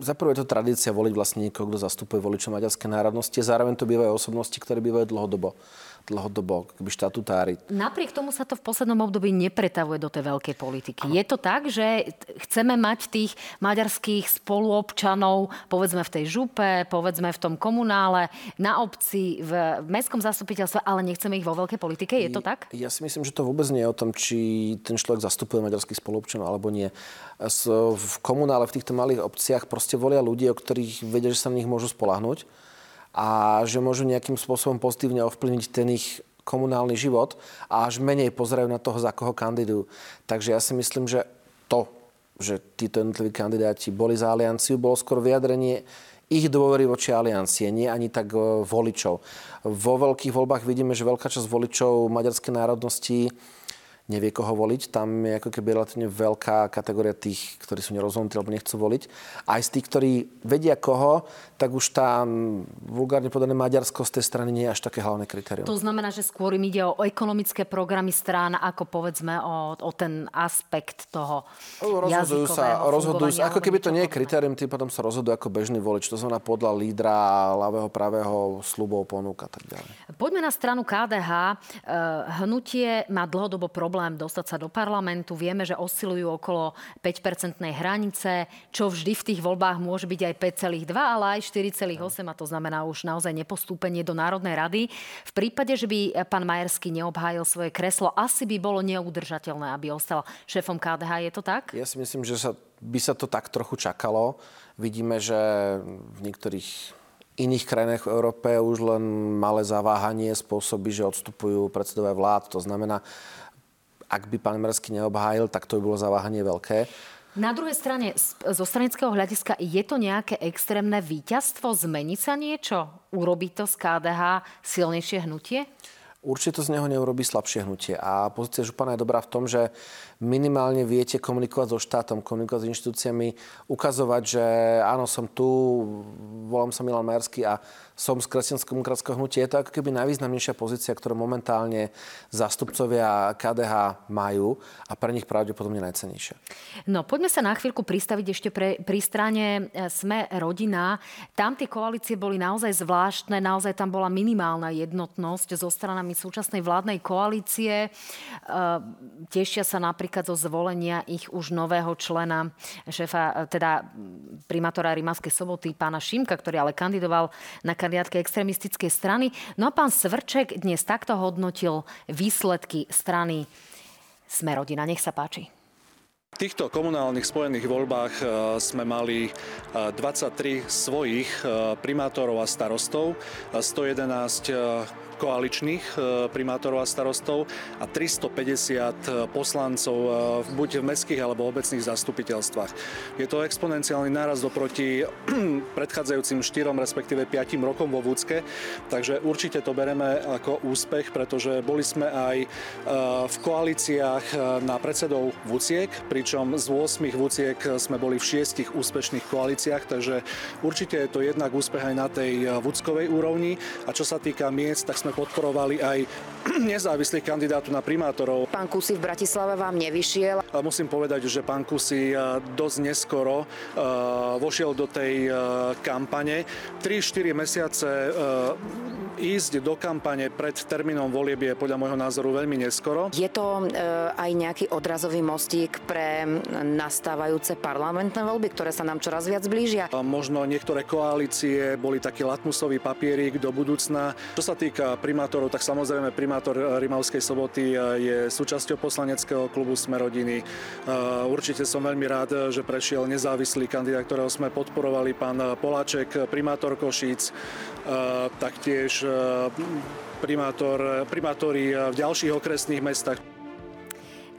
za prvé je to tradícia voliť vlastne niekoho, kto zastupuje voličov maďarskej národnosti. Zároveň to bývajú osobnosti, ktoré bývajú dlhodobo dlhodobo keby štatutári. Napriek tomu sa to v poslednom období nepretavuje do tej veľkej politiky. Ano. Je to tak, že chceme mať tých maďarských spoluobčanov, povedzme v tej župe, povedzme v tom komunále, na obci, v mestskom zastupiteľstve, ale nechceme ich vo veľkej politike? Je to tak? Ja si myslím, že to vôbec nie je o tom, či ten človek zastupuje maďarských spoluobčanov alebo nie. V komunále, v týchto malých obciach proste volia ľudí, o ktorých vedia, že sa na nich môžu spolahnuť a že môžu nejakým spôsobom pozitívne ovplyvniť ten ich komunálny život a až menej pozerajú na toho, za koho kandidujú. Takže ja si myslím, že to, že títo jednotliví kandidáti boli za alianciu, bolo skôr vyjadrenie ich dôvery voči aliancie, nie ani tak e, voličov. Vo veľkých voľbách vidíme, že veľká časť voličov maďarskej národnosti nevie, koho voliť. Tam je ako keby relatívne veľká kategória tých, ktorí sú nerozhodnutí alebo nechcú voliť. Aj z tých, ktorí vedia koho, tak už tá vulgárne podané Maďarsko z tej strany nie je až také hlavné kritérium. To znamená, že skôr im ide o ekonomické programy strán, ako povedzme o, o ten aspekt toho Rozhodujú sa, rozhodujú sa, ako keby to nie je kritérium, tým potom sa rozhodujú ako bežný volič. To znamená podľa lídra, ľavého, pravého, slubov, ponúk a tak ďalej. Poďme na stranu KDH. Eh, hnutie má dlhodobo problém dostať sa do parlamentu. Vieme, že oscilujú okolo 5-percentnej hranice, čo vždy v tých voľbách môže byť aj 5,2, ale aj 4,8 a to znamená už naozaj nepostúpenie do Národnej rady. V prípade, že by pán Majerský neobhájil svoje kreslo, asi by bolo neudržateľné, aby ostal šéfom KDH. Je to tak? Ja si myslím, že sa, by sa to tak trochu čakalo. Vidíme, že v niektorých iných krajinách v Európe už len malé zaváhanie spôsobí, že odstupujú predsedové vlád. To znamená, ak by pán Mersky neobhájil, tak to by bolo zaváhanie veľké. Na druhej strane, zo stranického hľadiska, je to nejaké extrémne víťazstvo? Zmení sa niečo? Urobí to z KDH silnejšie hnutie? Určite to z neho neurobí slabšie hnutie. A pozícia župana je dobrá v tom, že minimálne viete komunikovať so štátom, komunikovať s inštitúciami, ukazovať, že áno, som tu, volám sa Milan Majerský a som z kresťansko-demokratského hnutia. Je to ako keby najvýznamnejšia pozícia, ktorú momentálne zástupcovia KDH majú a pre nich pravdepodobne najcenejšia. No poďme sa na chvíľku pristaviť ešte pre, pri strane e, Sme rodina. Tam tie koalície boli naozaj zvláštne, naozaj tam bola minimálna jednotnosť so stranami súčasnej vládnej koalície. E, tešia sa napríklad zo zvolenia ich už nového člena, šéfa, teda primátora Rimavskej soboty, pána Šimka, ktorý ale kandidoval na kandidátke extrémistickej strany. No a pán Svrček dnes takto hodnotil výsledky strany Smerodina. Nech sa páči. V týchto komunálnych spojených voľbách e, sme mali 23 e, svojich e, primátorov a starostov, 111 koaličných e, primátorov a starostov a 350 poslancov e, buď v mestských alebo obecných zastupiteľstvách. Je to exponenciálny náraz oproti predchádzajúcim 4, respektíve 5 rokom vo Vúcke, takže určite to bereme ako úspech, pretože boli sme aj e, v koalíciách na predsedov Vúciek, pričom z 8 Vúciek sme boli v 6 úspešných koalíciách, takže určite je to jednak úspech aj na tej vúckovej úrovni. A čo sa týka miest, tak sme podporovali aj nezávislých kandidátov na primátorov. Pán Kusy v Bratislave vám nevyšiel? Musím povedať, že pán Kusy dosť neskoro vošiel do tej kampane. 3-4 mesiace ísť do kampane pred termínom volieb je podľa môjho názoru veľmi neskoro. Je to aj nejaký odrazový mostík pre nastávajúce parlamentné voľby, ktoré sa nám čoraz viac blížia? Možno niektoré koalície boli taký latmusový papierik do budúcna. Čo sa týka primátorov, tak samozrejme primátor Rimavskej soboty je súčasťou poslaneckého klubu Smerodiny. Určite som veľmi rád, že prešiel nezávislý kandidát, ktorého sme podporovali, pán Poláček, primátor Košíc, taktiež primátor, primátori v ďalších okresných mestách.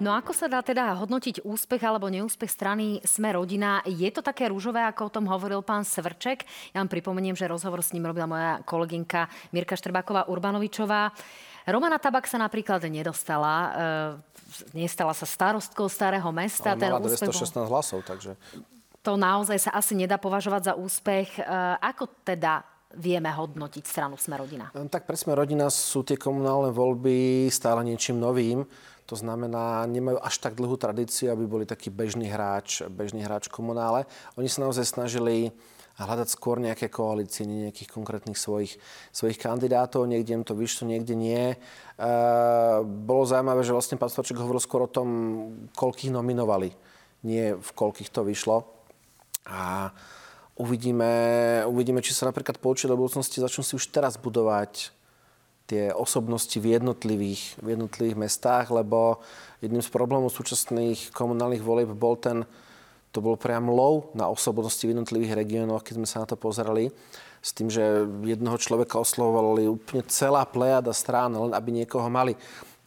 No ako sa dá teda hodnotiť úspech alebo neúspech strany Sme rodina? Je to také rúžové, ako o tom hovoril pán Svrček? Ja vám pripomeniem, že rozhovor s ním robila moja kolegynka Mirka Štrbáková Urbanovičová. Romana Tabak sa napríklad nedostala, e, nestala sa starostkou starého mesta. Ale mala 216 hlasov, takže... To naozaj sa asi nedá považovať za úspech. E, ako teda vieme hodnotiť stranu Smerodina? Tak pre Smerodina sú tie komunálne voľby stále niečím novým. To znamená, nemajú až tak dlhú tradíciu, aby boli taký bežný hráč, bežný hráč komunále. Oni sa naozaj snažili hľadať skôr nejaké koalície, nie nejakých konkrétnych svojich, svojich kandidátov. Niekde im to vyšlo, niekde nie. E, bolo zaujímavé, že vlastne pán Stvaček hovoril skôr o tom, koľkých nominovali, nie v koľkých to vyšlo. A Uvidíme, uvidíme, či sa napríklad poučia do budúcnosti, začnú si už teraz budovať tie osobnosti v jednotlivých, v jednotlivých mestách, lebo jedným z problémov súčasných komunálnych volieb bol ten, to bol priam low na osobnosti v jednotlivých regiónoch, keď sme sa na to pozerali, s tým, že jednoho človeka oslovovali úplne celá plejada strán, len aby niekoho mali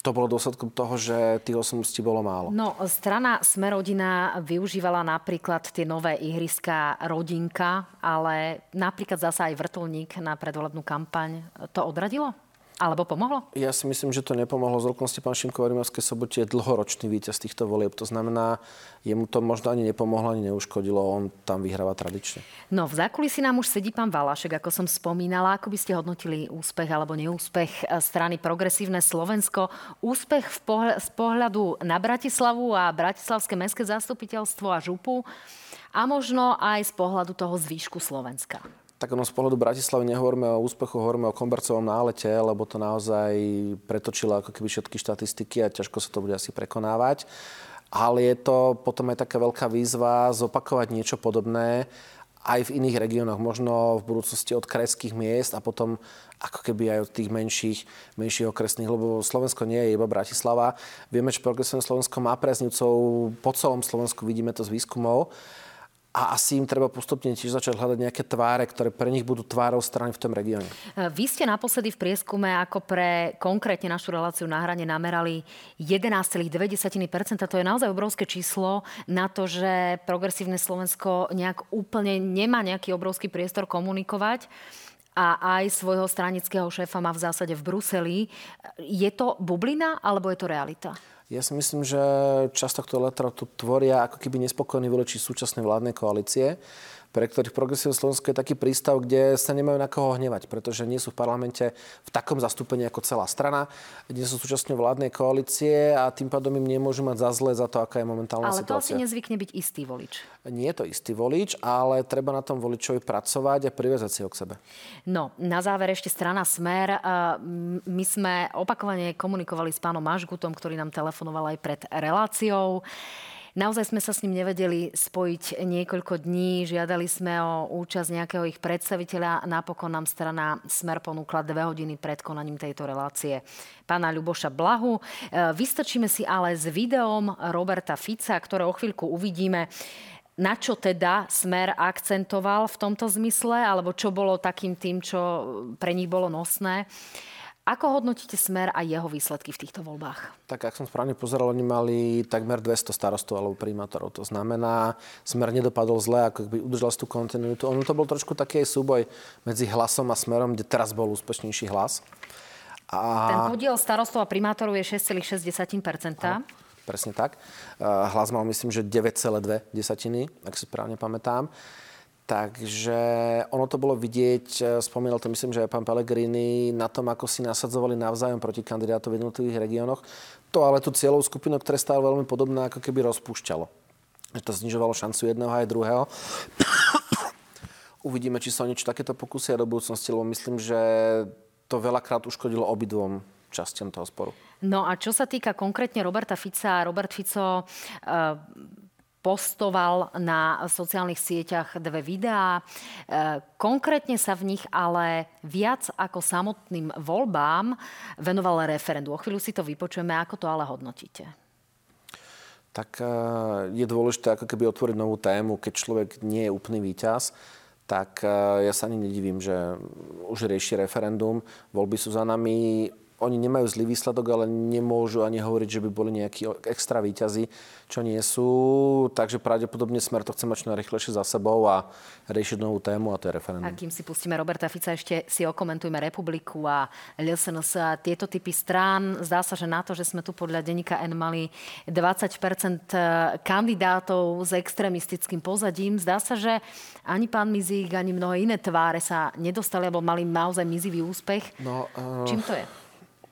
to bolo dôsledkom toho, že tých osobností bolo málo. No, strana Smerodina využívala napríklad tie nové ihriska Rodinka, ale napríklad zasa aj vrtulník na predvolebnú kampaň. To odradilo? Alebo pomohlo? Ja si myslím, že to nepomohlo. Z okolnosti pán Šimko Rimavskej sobote je dlhoročný víťaz týchto volieb. To znamená, jemu to možno ani nepomohlo, ani neuškodilo. On tam vyhráva tradične. No, v zákulisí nám už sedí pán Valašek, ako som spomínala. Ako by ste hodnotili úspech alebo neúspech eh, strany Progresívne Slovensko? Úspech v pohľ- z pohľadu na Bratislavu a Bratislavské mestské zastupiteľstvo a župu a možno aj z pohľadu toho zvýšku Slovenska tak ono z pohľadu Bratislavy nehovoríme o úspechu, hovoríme o kombercovom nálete, lebo to naozaj pretočilo ako keby všetky štatistiky a ťažko sa to bude asi prekonávať. Ale je to potom aj taká veľká výzva zopakovať niečo podobné aj v iných regiónoch, možno v budúcnosti od krajských miest a potom ako keby aj od tých menších, menších okresných, lebo Slovensko nie je iba Bratislava. Vieme, že progresívne Slovensko má preznicov po celom Slovensku, vidíme to z výskumov a asi im treba postupne tiež začať hľadať nejaké tváre, ktoré pre nich budú tvárou strany v tom regióne. E, vy ste naposledy v prieskume ako pre konkrétne našu reláciu na hrane namerali 11,2%. To je naozaj obrovské číslo na to, že progresívne Slovensko nejak úplne nemá nejaký obrovský priestor komunikovať a aj svojho stranického šéfa má v zásade v Bruseli. Je to bublina alebo je to realita? Ja si myslím, že časť tohto tu tvoria ako keby nespokojní voliči súčasnej vládnej koalície pre ktorých progresívne Slovensko je taký prístav, kde sa nemajú na koho hnevať, pretože nie sú v parlamente v takom zastúpení ako celá strana, nie sú súčasne vládnej koalície a tým pádom im nemôžu mať za zle za to, aká je momentálna ale situácia. Ale to asi nezvykne byť istý volič. Nie je to istý volič, ale treba na tom voličovi pracovať a privezať si ho k sebe. No, na záver ešte strana Smer. My sme opakovane komunikovali s pánom Mažgutom, ktorý nám telefonoval aj pred reláciou. Naozaj sme sa s ním nevedeli spojiť niekoľko dní, žiadali sme o účasť nejakého ich predstaviteľa. Napokon nám strana Smer ponúkla dve hodiny pred konaním tejto relácie pána Ľuboša Blahu. E, vystačíme si ale s videom Roberta Fica, ktoré o chvíľku uvidíme na čo teda Smer akcentoval v tomto zmysle, alebo čo bolo takým tým, čo pre nich bolo nosné. Ako hodnotíte Smer a jeho výsledky v týchto voľbách? Tak, ak som správne pozeral, oni mali takmer 200 starostov alebo primátorov. To znamená, Smer nedopadol zle, ako by udržal tú kontinuitu. Ono to bol trošku taký súboj medzi hlasom a Smerom, kde teraz bol úspešnejší hlas. A... Ten podiel starostov a primátorov je 6,6%. Presne tak. Hlas mal myslím, že 9,2 desatiny, ak si správne pamätám. Takže ono to bolo vidieť, e, spomínal to myslím, že aj pán Pellegrini, na tom, ako si nasadzovali navzájom proti kandidátov v jednotlivých regiónoch. To ale tú cieľovú skupinu, ktoré stále veľmi podobná, ako keby rozpúšťalo. Že to znižovalo šancu jedného aj druhého. Uvidíme, či sa o niečo takéto pokusia do budúcnosti, lebo myslím, že to veľakrát uškodilo obidvom častiam toho sporu. No a čo sa týka konkrétne Roberta Fica, Robert Fico uh, postoval na sociálnych sieťach dve videá. Uh, konkrétne sa v nich ale viac ako samotným voľbám venoval referendu. O chvíľu si to vypočujeme. Ako to ale hodnotíte? Tak uh, je dôležité ako keby otvoriť novú tému, keď človek nie je úplný víťaz tak ja sa ani nedivím, že už rieši referendum. Voľby sú za nami oni nemajú zlý výsledok, ale nemôžu ani hovoriť, že by boli nejakí extra výťazí, čo nie sú. Takže pravdepodobne Smer to chce mať čo najrychlejšie za sebou a riešiť novú tému a to je referendum. A kým si pustíme Roberta Fica, ešte si okomentujme Republiku a LSNS a tieto typy strán. Zdá sa, že na to, že sme tu podľa denníka N mali 20 e, kandidátov s extrémistickým pozadím, zdá sa, že ani pán Mizík, ani mnohé iné tváre sa nedostali, alebo mali naozaj mizivý úspech. No, uh... Čím to je?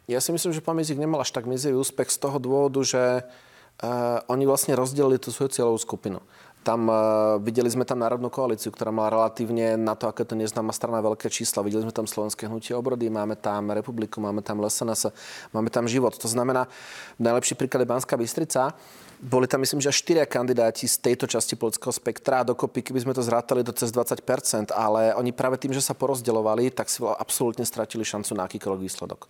Ja si myslím, že pán Mizik nemal až tak mizivý úspech z toho dôvodu, že uh, oni vlastne rozdelili tú svoju cieľovú skupinu. Tam uh, videli sme tam národnú koalíciu, ktorá mala relatívne na to, aké to neznáma strana veľké čísla. Videli sme tam Slovenské hnutie obrody, máme tam Republiku, máme tam LSNS, máme tam život. To znamená, najlepší príklad je Banská Bystrica. Boli tam, myslím, že až štyria kandidáti z tejto časti politického spektra. Dokopy, keby sme to zrátali do cez 20%, ale oni práve tým, že sa porozdeľovali, tak si absolútne stratili šancu na akýkoľvek výsledok.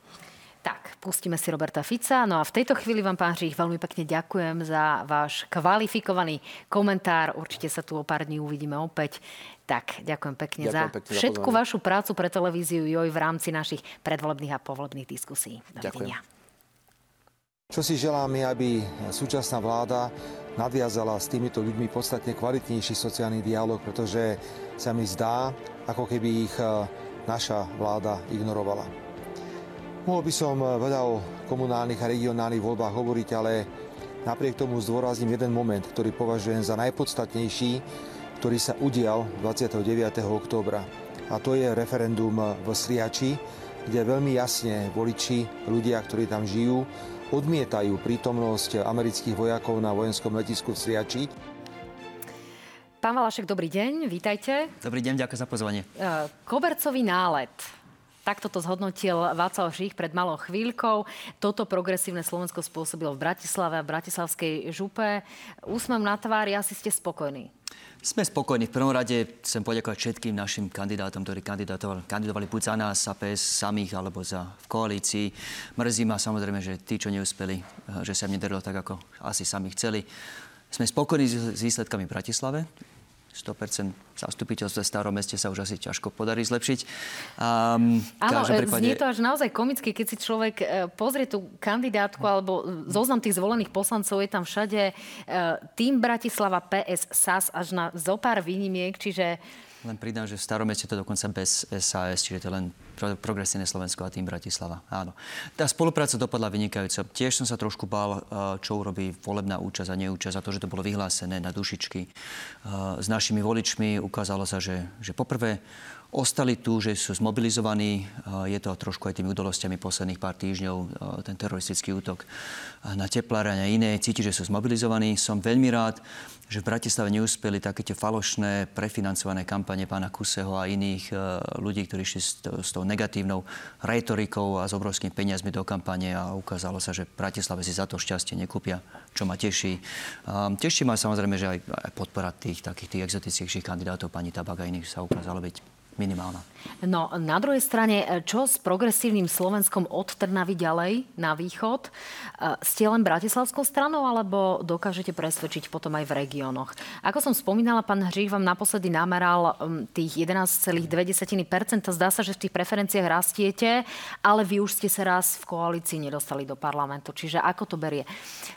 Tak, pustíme si Roberta Fica. No a v tejto chvíli vám, pán Žích, veľmi pekne ďakujem za váš kvalifikovaný komentár. Určite sa tu o pár dní uvidíme opäť. Tak, ďakujem pekne ďakujem za pekne všetku za vašu prácu pre televíziu JOJ v rámci našich predvolebných a povolebných diskusí. Dovidenia. Čo si želám je, aby súčasná vláda nadviazala s týmito ľuďmi podstatne kvalitnejší sociálny dialog, pretože sa mi zdá, ako keby ich eh, naša vláda ignorovala. Mohol by som eh, veľa o komunálnych a regionálnych voľbách hovoriť, ale napriek tomu zdôrazním jeden moment, ktorý považujem za najpodstatnejší, ktorý sa udial 29. októbra. A to je referendum v Sriači, kde veľmi jasne voliči, ľudia, ktorí tam žijú, odmietajú prítomnosť amerických vojakov na vojenskom letisku v Sriači. Pán Valašek, dobrý deň, vítajte. Dobrý deň, ďakujem za pozvanie. Eh, kobercový nálet Takto to zhodnotil Václav Žích pred malou chvíľkou. Toto progresívne Slovensko spôsobilo v Bratislave v Bratislavskej župe. Úsmev na tvári, asi ste spokojní. Sme spokojní. V prvom rade chcem poďakovať všetkým našim kandidátom, ktorí kandidovali buď za nás, za PS samých, alebo za v koalícii. Mrzí ma samozrejme, že tí, čo neúspeli, eh, že sa nedarilo tak, ako asi sami chceli. Sme spokojní s výsledkami v Bratislave. 100% zastupiteľstve v starom meste sa už asi ťažko podarí zlepšiť. Um, Áno, e, prípade... znie to až naozaj komicky, keď si človek e, pozrie tú kandidátku alebo zoznam tých zvolených poslancov, je tam všade e, tým Bratislava, PS, SAS až na zopár výnimiek, čiže len pridám, že v starom meste to dokonca bez SAS, čiže to len progresívne Slovensko a tým Bratislava. Áno. Tá spolupráca dopadla vynikajúco. Tiež som sa trošku bál, eh, čo urobí volebná účasť a neúčasť a to, že to bolo vyhlásené na dušičky. Eh, s našimi voličmi ukázalo sa, že, že poprvé ostali tu, že sú zmobilizovaní. Je to trošku aj tými udalosťami posledných pár týždňov, ten teroristický útok na tepláre a iné. Cíti, že sú zmobilizovaní. Som veľmi rád, že v Bratislave neúspeli také tie falošné, prefinancované kampane pána Kuseho a iných ľudí, ktorí išli s, tou negatívnou retorikou a s obrovskými peniazmi do kampane a ukázalo sa, že v Bratislave si za to šťastie nekúpia, čo ma teší. Teší ma samozrejme, že aj, aj podpora tých takých tých exotickejších kandidátov, pani Tabak a iných sa ukázalo byť minimálna. No na druhej strane, čo s progresívnym Slovenskom od Trnavy ďalej na východ? E, ste len bratislavskou stranou alebo dokážete presvedčiť potom aj v regiónoch? Ako som spomínala, pán Hřích vám naposledy nameral tých 11,2%. Zdá sa, že v tých preferenciách rastiete, ale vy už ste sa raz v koalícii nedostali do parlamentu. Čiže ako to berie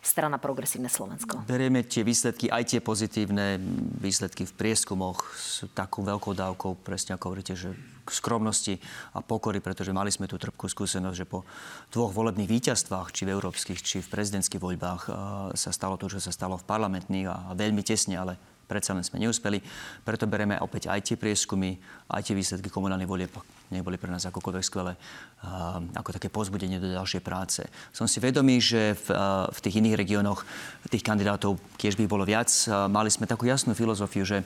strana Progresívne Slovensko? Berieme tie výsledky, aj tie pozitívne výsledky v prieskumoch s takou veľkou dávkou, presne ako hovoríte, že skromnosti a pokory, pretože mali sme tú trpkú skúsenosť, že po dvoch volebných víťazstvách, či v európskych, či v prezidentských voľbách, sa stalo to, čo sa stalo v parlamentných a veľmi tesne, ale predsa len sme neúspeli. Preto bereme opäť aj tie prieskumy, aj tie výsledky komunálnych volieb neboli pre nás akokoľvek skvelé ako také pozbudenie do ďalšej práce. Som si vedomý, že v, v tých iných regiónoch tých kandidátov tiež by bolo viac. Mali sme takú jasnú filozofiu, že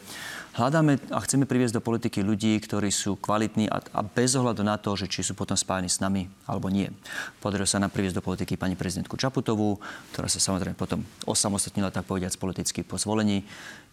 hľadáme a chceme priviesť do politiky ľudí, ktorí sú kvalitní a, a bez ohľadu na to, že či sú potom spájani s nami alebo nie. Podarilo sa nám priviesť do politiky pani prezidentku Čaputovú, ktorá sa samozrejme potom osamostatnila, tak povediať, politicky po zvolení.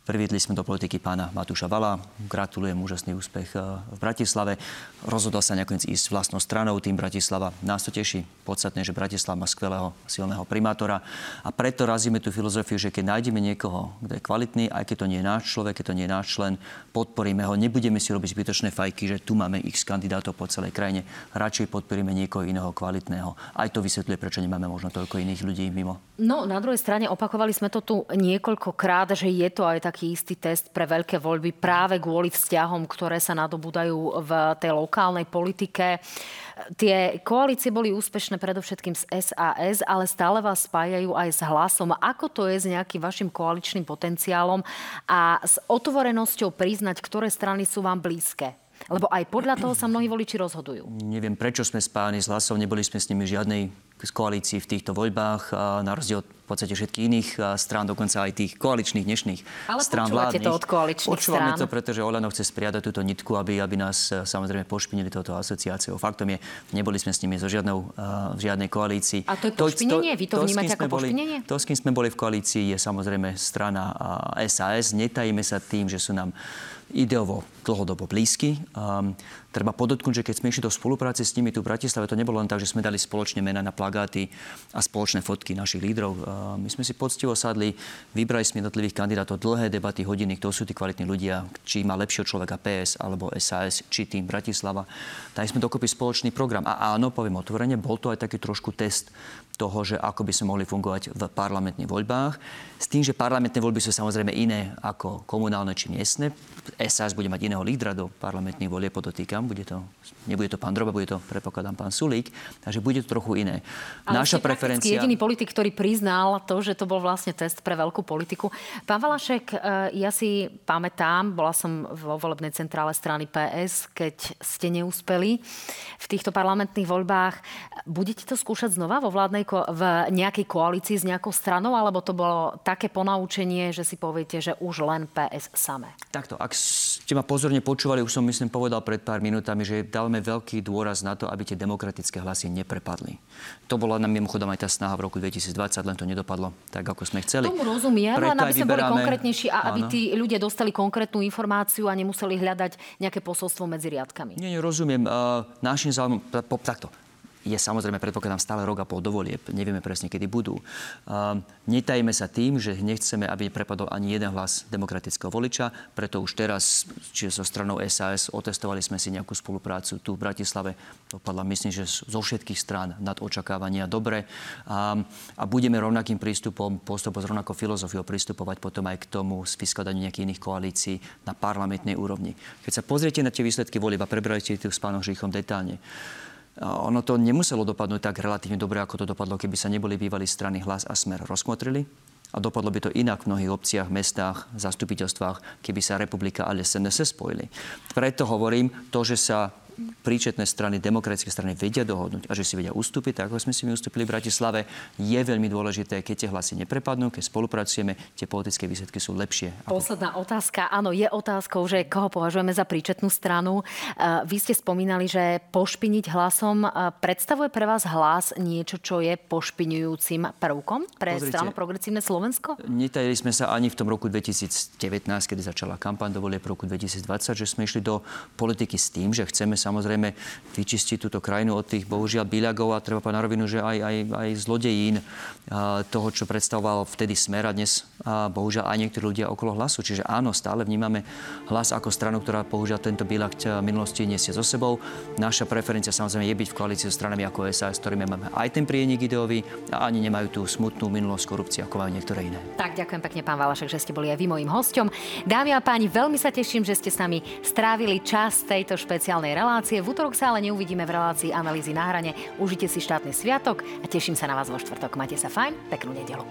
Priviedli sme do politiky pána Matúša Vala. Gratulujem, úžasný úspech eh, v Bratislave. Rozhodol sa nakoniec ísť vlastnou stranou, tým Bratislava. Nás to teší. Podstatné, že Bratislava má skvelého, silného primátora. A preto razíme tú filozofiu, že keď nájdeme niekoho, kto je kvalitný, aj keď to nie je náš človek, keď to nie je náš člen, podporíme ho. Nebudeme si robiť zbytočné fajky, že tu máme x kandidátov po celej krajine. Radšej podporíme niekoho iného kvalitného. Aj to vysvetľuje, prečo nemáme možno toľko iných ľudí mimo. No, na druhej strane opakovali sme to tu niekoľkokrát, že je to aj taký istý test pre veľké voľby práve kvôli vzťahom, ktoré sa nadobúdajú v tej lokálnej politike. Tie koalície boli úspešné predovšetkým s SAS, ale stále vás spájajú aj s hlasom. Ako to je s nejakým vašim koaličným potenciálom a s otvorenosťou priznať, ktoré strany sú vám blízke? Lebo aj podľa toho sa mnohí voliči rozhodujú. Neviem, prečo sme spájani s hlasom. Neboli sme s nimi žiadnej z koalícií v týchto voľbách, na rozdiel od v podstate všetkých iných strán, dokonca aj tých koaličných dnešných Ale strán vládnych. to od koaličných Počúvame strán. to, pretože Olano chce spriadať túto nitku, aby, aby nás e, samozrejme pošpinili touto asociáciou. Faktom je, neboli sme s nimi zo žiadnou, v žiadnej koalícii. A to je pošpinenie? Vy to, to vnímate ako boli, pošpinenie? To, s kým sme boli v koalícii, je samozrejme strana SAS. Netajíme sa tým, že sú nám ideovo dlhodobo blízky. Treba podotknúť, že keď sme išli do spolupráce s nimi tu v Bratislave, to nebolo len tak, že sme dali spoločne mena na plagáty a spoločné fotky našich lídrov. My sme si poctivo sadli, vybrali sme jednotlivých kandidátov, dlhé debaty, hodiny, kto sú tí kvalitní ľudia, či má lepšieho človeka PS alebo SAS, či tým Bratislava. Dali sme dokopy spoločný program. A áno, poviem otvorene, bol to aj taký trošku test toho, že ako by sme mohli fungovať v parlamentných voľbách. S tým, že parlamentné voľby sú samozrejme iné ako komunálne či miestne. SAS bude mať iného lídra do parlamentných volieb, podotýkam. Bude to, nebude to pán Droba, bude to, predpokladám, pán Sulík. Takže bude to trochu iné. Ale Naša preferencia... jediný politik, ktorý priznal to, že to bol vlastne test pre veľkú politiku. Pán Valašek, e, ja si pamätám, bola som vo volebnej centrále strany PS, keď ste neúspeli v týchto parlamentných voľbách. Budete to skúšať znova vo vládnej v nejakej koalícii s nejakou stranou, alebo to bolo také ponaučenie, že si poviete, že už len PS samé? Takto, ak ste ma pozorne počúvali, už som myslím povedal pred pár minútami, že dávame veľký dôraz na to, aby tie demokratické hlasy neprepadli. To bola nám mimochodom aj tá snaha v roku 2020, len to nedopadlo tak, ako sme chceli. Tomu rozumiem, Preto len aby sme vyberáme... boli konkrétnejší a aby tí ľudia dostali konkrétnu informáciu a nemuseli hľadať nejaké posolstvo medzi riadkami. Nie, nerozumiem. Uh, našim záujmom, takto, je samozrejme, predpokladám, stále rok a pol do volieb. Nevieme presne, kedy budú. Uh, netajíme sa tým, že nechceme, aby neprepadol ani jeden hlas demokratického voliča, preto už teraz, čiže so stranou SAS, otestovali sme si nejakú spoluprácu tu v Bratislave. Dopadla, myslím, že zo všetkých strán nad očakávania dobre. Um, a budeme rovnakým prístupom, postupovať s rovnakou filozofiou pristupovať potom aj k tomu s vyskladaniu nejakých iných koalícií na parlamentnej úrovni. Keď sa pozriete na tie výsledky volieb a preberajte tu s pánom Žichom detálne, ono to nemuselo dopadnúť tak relatívne dobre, ako to dopadlo, keby sa neboli bývali strany Hlas a Smer rozmotrili. A dopadlo by to inak v mnohých obciach, mestách, zastupiteľstvách, keby sa republika a SNS spojili. Preto hovorím, to, že sa príčetné strany, demokratické strany vedia dohodnúť a že si vedia ustúpiť, tak ako sme si my ustúpili v Bratislave, je veľmi dôležité, keď tie hlasy neprepadnú, keď spolupracujeme, tie politické výsledky sú lepšie. Posledná otázka. Áno, je otázkou, že koho považujeme za príčetnú stranu. Vy ste spomínali, že pošpiniť hlasom predstavuje pre vás hlas niečo, čo je pošpiňujúcim prvkom pre Pozrite, stranu Progresívne Slovensko? Netajili sme sa ani v tom roku 2019, kedy začala kampaň do volieb roku 2020, že sme išli do politiky s tým, že chceme sa samozrejme vyčistiť túto krajinu od tých bohužiaľ byľagov a treba povedať na rovinu, že aj, aj, aj zlodejín toho, čo predstavoval vtedy Smer a dnes bohužiaľ aj niektorí ľudia okolo hlasu. Čiže áno, stále vnímame hlas ako stranu, ktorá bohužiaľ tento bíľak minulosti nesie so sebou. Naša preferencia samozrejme je byť v koalícii so stranami ako SAS, s ktorými máme aj ten prienik ideový a ani nemajú tú smutnú minulosť korupcie, ako majú niektoré iné. Tak, ďakujem pekne, pán Valašek, že ste boli aj vy mojím hosťom. Dámy a páni, veľmi sa teším, že ste s nami strávili čas tejto špeciálnej relácie relácie. V útorok sa ale neuvidíme v relácii analýzy na hrane. Užite si štátny sviatok a teším sa na vás vo štvrtok. Majte sa fajn, peknú nedelu.